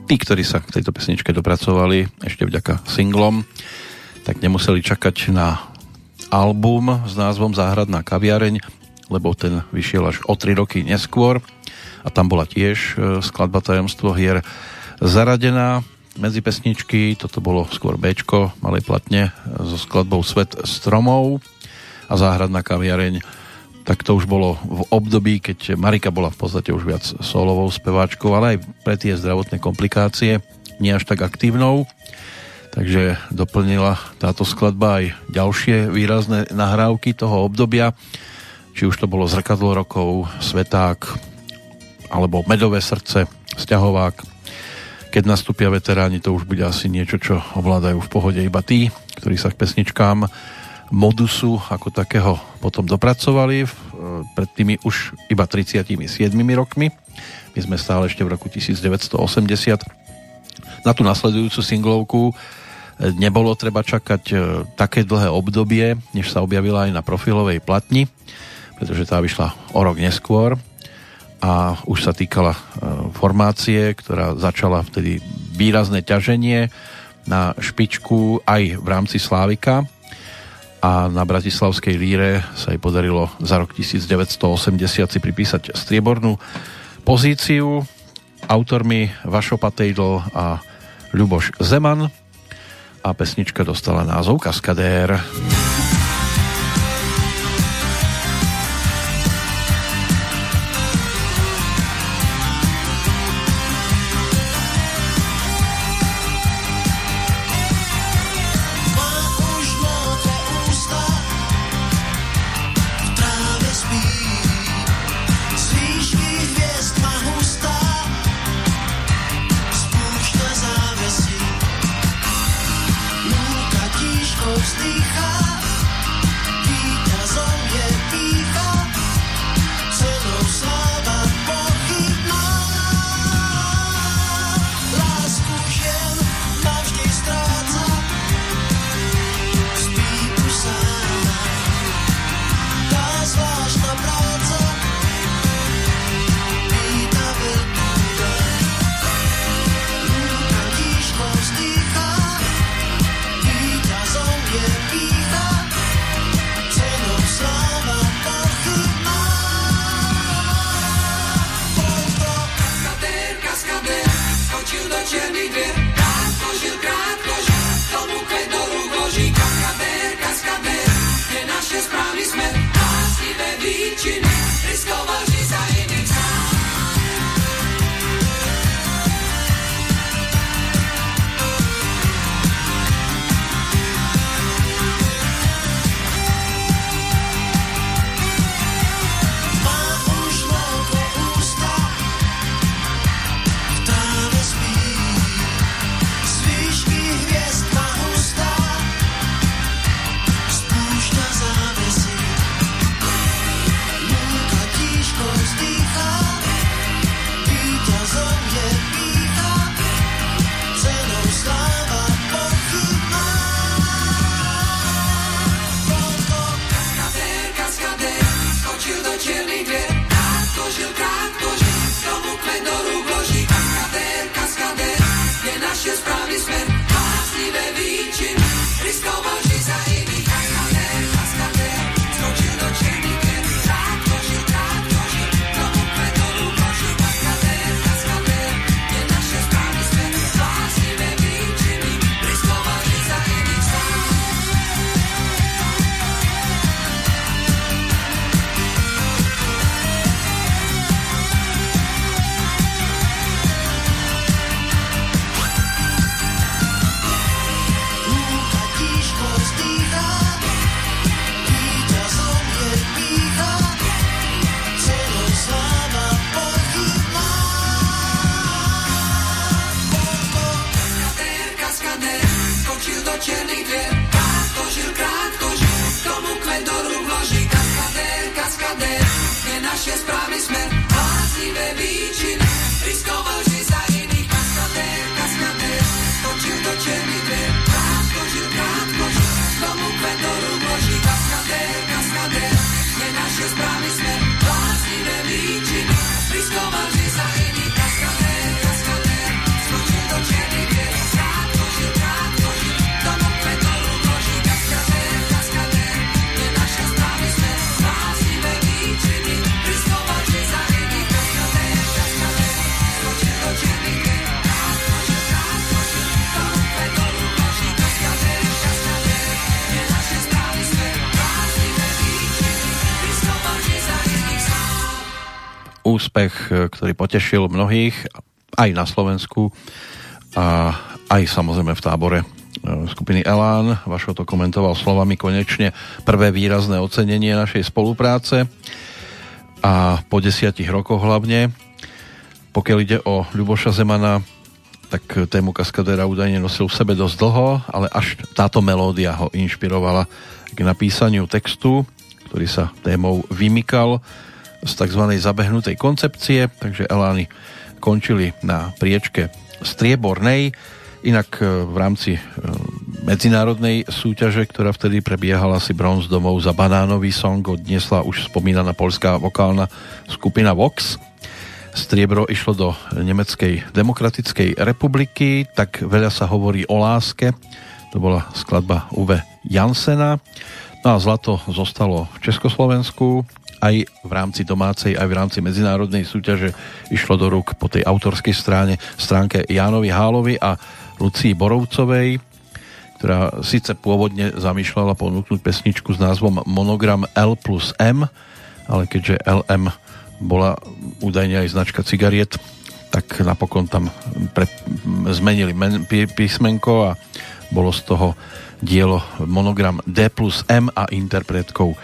Tí, ktorí sa k tejto pesničke dopracovali ešte vďaka singlom, tak nemuseli čakať na album s názvom Záhradná kaviareň, lebo ten vyšiel až o 3 roky neskôr. A tam bola tiež e, skladba Tajomstvo hier zaradená medzi pesničky, toto bolo skôr B, malej platne so skladbou Svet stromov a Záhradná kaviareň tak to už bolo v období, keď Marika bola v podstate už viac solovou speváčkou, ale aj pre tie zdravotné komplikácie nie až tak aktívnou. Takže doplnila táto skladba aj ďalšie výrazné nahrávky toho obdobia, či už to bolo Zrkadlo rokov, Sveták, alebo Medové srdce, Sťahovák. Keď nastúpia veteráni, to už bude asi niečo, čo ovládajú v pohode iba tí, ktorí sa k pesničkám modusu ako takého potom dopracovali v, pred tými už iba 37 rokmi. My sme stále ešte v roku 1980. Na tú nasledujúcu singlovku e, nebolo treba čakať e, také dlhé obdobie, než sa objavila aj na profilovej platni, pretože tá vyšla o rok neskôr a už sa týkala e, formácie, ktorá začala vtedy výrazné ťaženie na špičku aj v rámci Slávika a na Bratislavskej líre sa jej podarilo za rok 1980 si pripísať striebornú pozíciu autormi Vašo Patejdl a Ľuboš Zeman a pesnička dostala názov Kaskadér. Kaskadér úspech, e, ktorý potešil mnohých, aj na Slovensku a aj samozrejme v tábore e, skupiny Elán. Vašo to komentoval slovami konečne prvé výrazné ocenenie našej spolupráce a po desiatich rokoch hlavne. Pokiaľ ide o Ľuboša Zemana, tak tému Kaskadera údajne nosil v sebe dosť dlho, ale až táto melódia ho inšpirovala k napísaniu textu, ktorý sa témou vymykal z tzv. zabehnutej koncepcie, takže Elány končili na priečke Striebornej, inak e, v rámci e, medzinárodnej súťaže, ktorá vtedy prebiehala si bronz domov za banánový song, odniesla už spomínaná polská vokálna skupina Vox, striebro išlo do Nemeckej demokratickej republiky, tak veľa sa hovorí o láske. To bola skladba Uwe Jansena. No a zlato zostalo v Československu, aj v rámci domácej, aj v rámci medzinárodnej súťaže išlo do rúk po tej autorskej strane, stránke Jánovi Hálovi a Lucii Borovcovej, ktorá síce pôvodne zamýšľala ponúknuť pesničku s názvom Monogram L plus M, ale keďže LM bola údajne aj značka cigariet, tak napokon tam pre, zmenili men, pí, písmenko a bolo z toho dielo monogram D plus M a interpretkou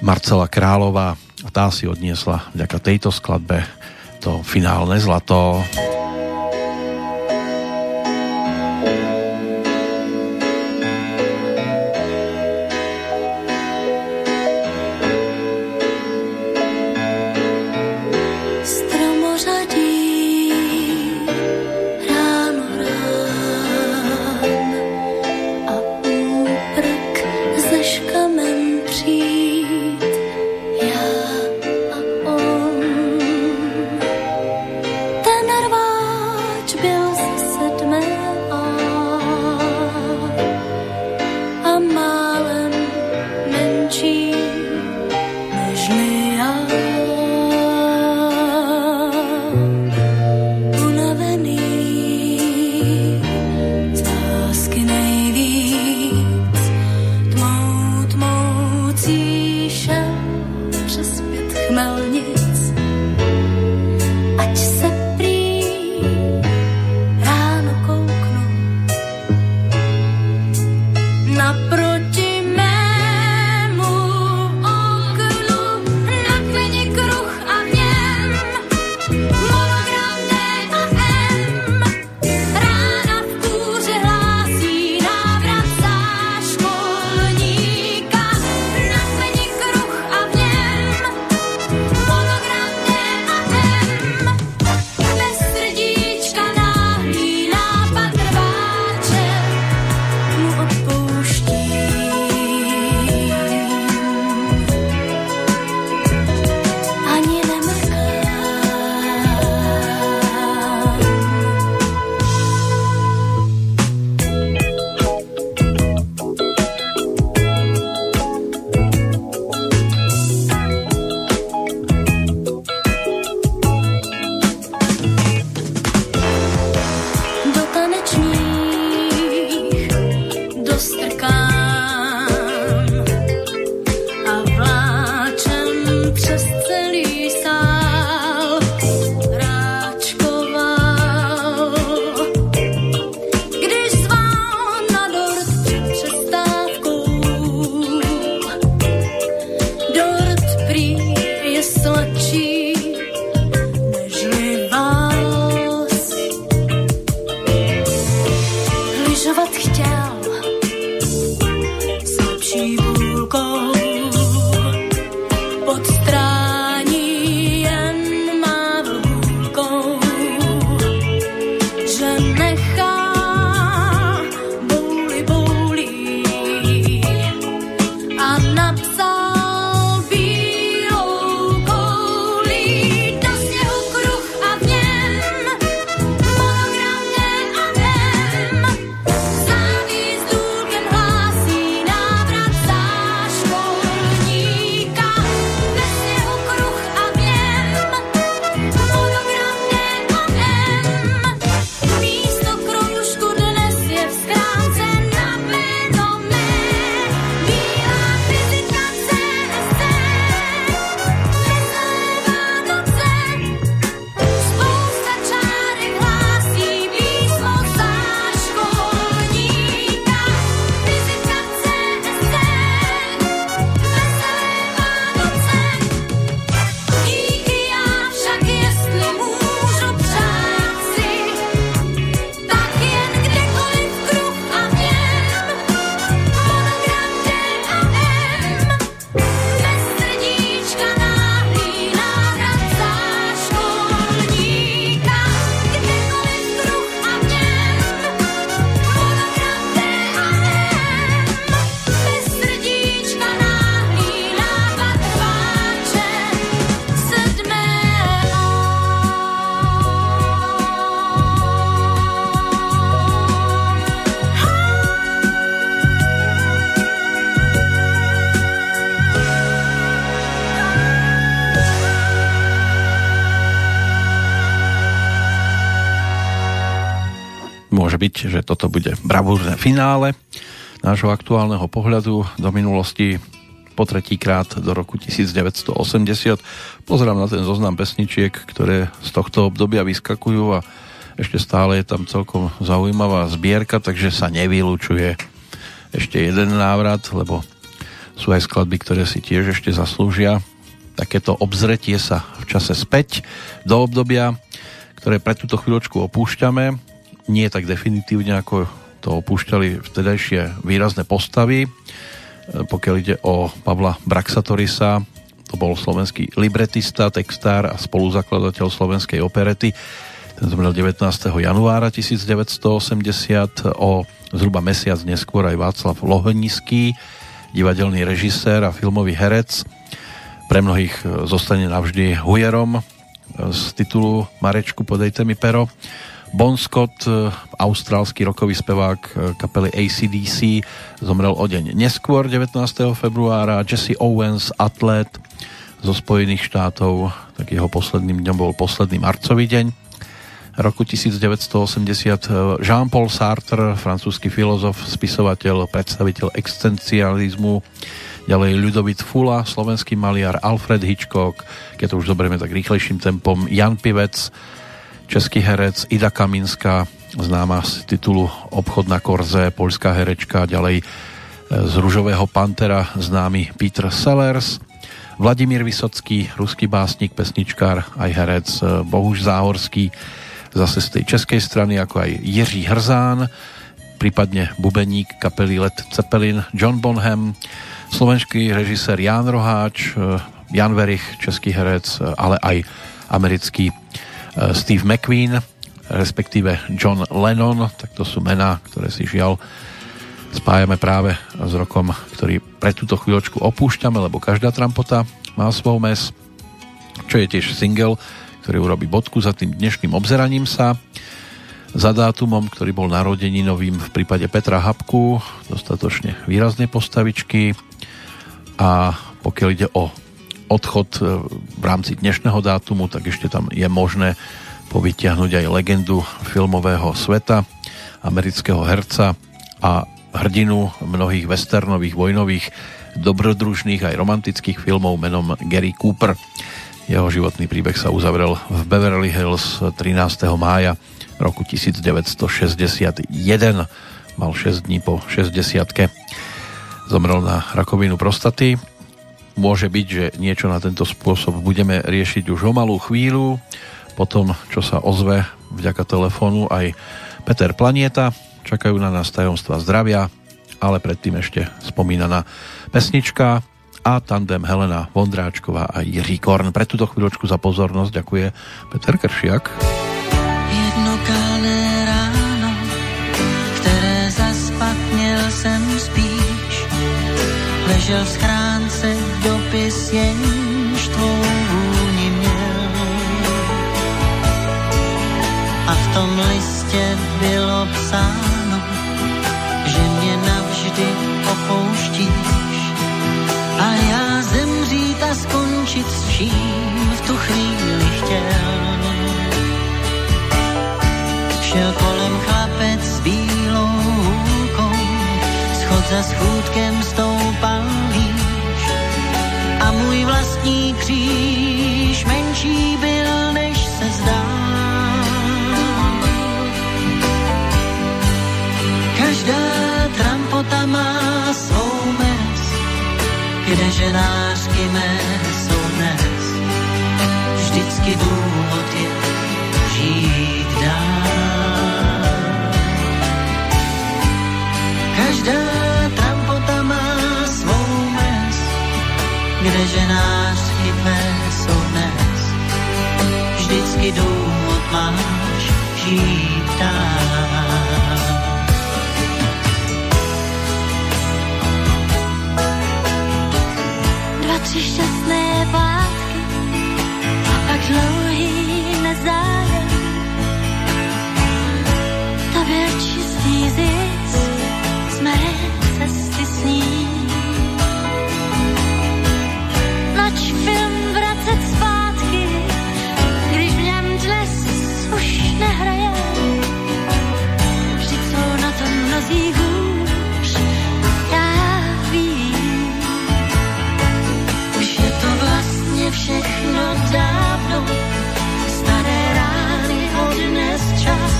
Marcela Králová a tá si odniesla vďaka tejto skladbe to finálne zlato. Môže byť, že toto bude bravúrne finále nášho aktuálneho pohľadu do minulosti po tretíkrát do roku 1980. Pozerám na ten zoznam pesničiek, ktoré z tohto obdobia vyskakujú a ešte stále je tam celkom zaujímavá zbierka, takže sa nevylučuje ešte jeden návrat, lebo sú aj skladby, ktoré si tiež ešte zaslúžia takéto obzretie sa v čase späť do obdobia, ktoré pre túto chvíľočku opúšťame. Nie tak definitívne, ako to opúšťali vtedajšie výrazné postavy. E, pokiaľ ide o Pavla Braxatorisa, to bol slovenský libretista, textár a spoluzakladateľ slovenskej operety. Ten zomrel 19. januára 1980. O zhruba mesiac neskôr aj Václav Lohnický, divadelný režisér a filmový herec. Pre mnohých e, zostane navždy hujerom e, z titulu Marečku podejte mi pero. Bon Scott, e, austrálsky rokový spevák kapely ACDC, zomrel o deň neskôr, 19. februára. Jesse Owens, atlet zo Spojených štátov, tak jeho posledným dňom bol posledný marcový deň roku 1980 Jean-Paul Sartre, francúzsky filozof, spisovateľ, predstaviteľ existencializmu, ďalej Ľudovit Fula, slovenský maliar Alfred Hitchcock, keď to už zoberieme tak rýchlejším tempom, Jan Pivec, český herec, Ida Kaminská, známa z titulu Obchod na Korze, poľská herečka, ďalej e, z Ružového Pantera známy Peter Sellers, Vladimír Vysocký, ruský básnik, pesničkár, aj herec e, Bohuž Záhorský, zase z tej českej strany, ako aj Jiří Hrzán, prípadne bubeník kapely Led Zeppelin John Bonham, slovenský režisér Jan Roháč, eh, Jan Verich, český herec, ale aj americký Steve McQueen, respektíve John Lennon, tak to sú mená, ktoré si žiaľ spájame práve s rokom, ktorý pre túto chvíľočku opúšťame, lebo každá trampota má svoj mes, čo je tiež single, ktorý urobí bodku za tým dnešným obzeraním sa. Za dátumom, ktorý bol narodeninovým v prípade Petra Habku, dostatočne výrazné postavičky. A pokiaľ ide o odchod e, v rámci dnešného dátumu, tak ešte tam je možné povytiahnuť aj legendu filmového sveta, amerického herca a hrdinu mnohých westernových, vojnových, dobrodružných aj romantických filmov menom Gary Cooper. Jeho životný príbeh sa uzavrel v Beverly Hills 13. mája roku 1961. Mal 6 dní po 60 Zomrel na rakovinu prostaty. Môže byť, že niečo na tento spôsob budeme riešiť už o malú chvíľu, potom čo sa ozve vďaka telefónu aj Peter Planieta. Čakajú na nás tajomstva zdravia, ale predtým ešte spomínaná pesnička a tandem Helena Vondráčková a Jiří Korn. Pre túto chvíľočku za pozornosť ďakuje Peter Kršiak. Jedno ráno, které zaspat měl jsem spíš, ležel v schránce v tom listě bylo psáno, že mě navždy opouštíš a já zemřít a skončit s vším v tu chvíli chtěl. Šel kolem chlapec s bílou hůlkou, schod za schůdkem stoupal výš nářky mé jsou dnes. Vždycky důvod je žít dál. Každá trampota má svou mes, kdeže nářky mé jsou dnes. Vždycky důvod máš žít dál. Dva, tři šťastné pátky a pak dlouhý nezájem. Tobě čistý zisk z mé cesty sní. Nač film vracet zpátky, když v něm dnes už nehraje. všechno dávno, staré rány odnes čas.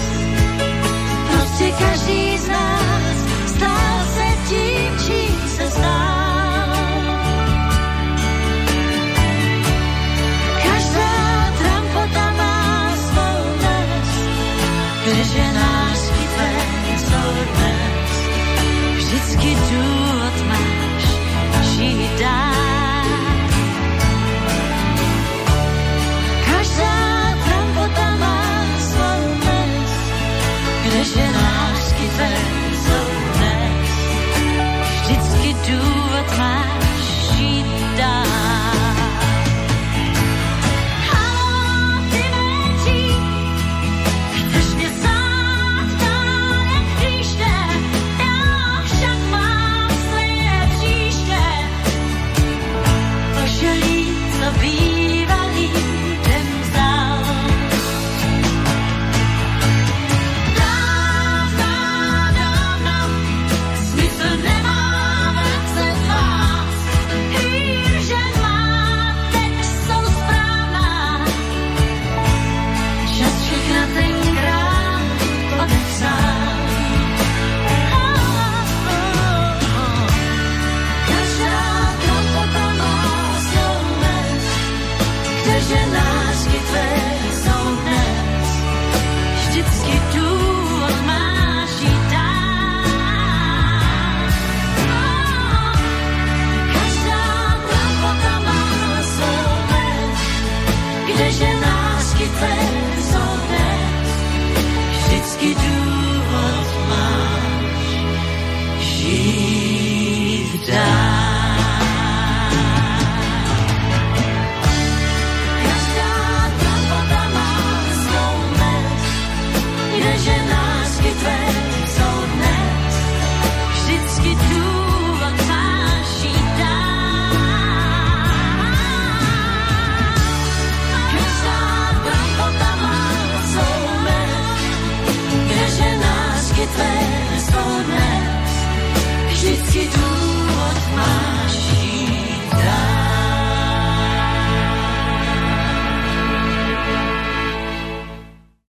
Prostě každý z nás stál se tím, čím se stál. Každá trampota má svou dnes, kde náš kypek jsou dnes. Vždycky důvod máš, žít dál. než je náš kyfer. Vždycky důvod máš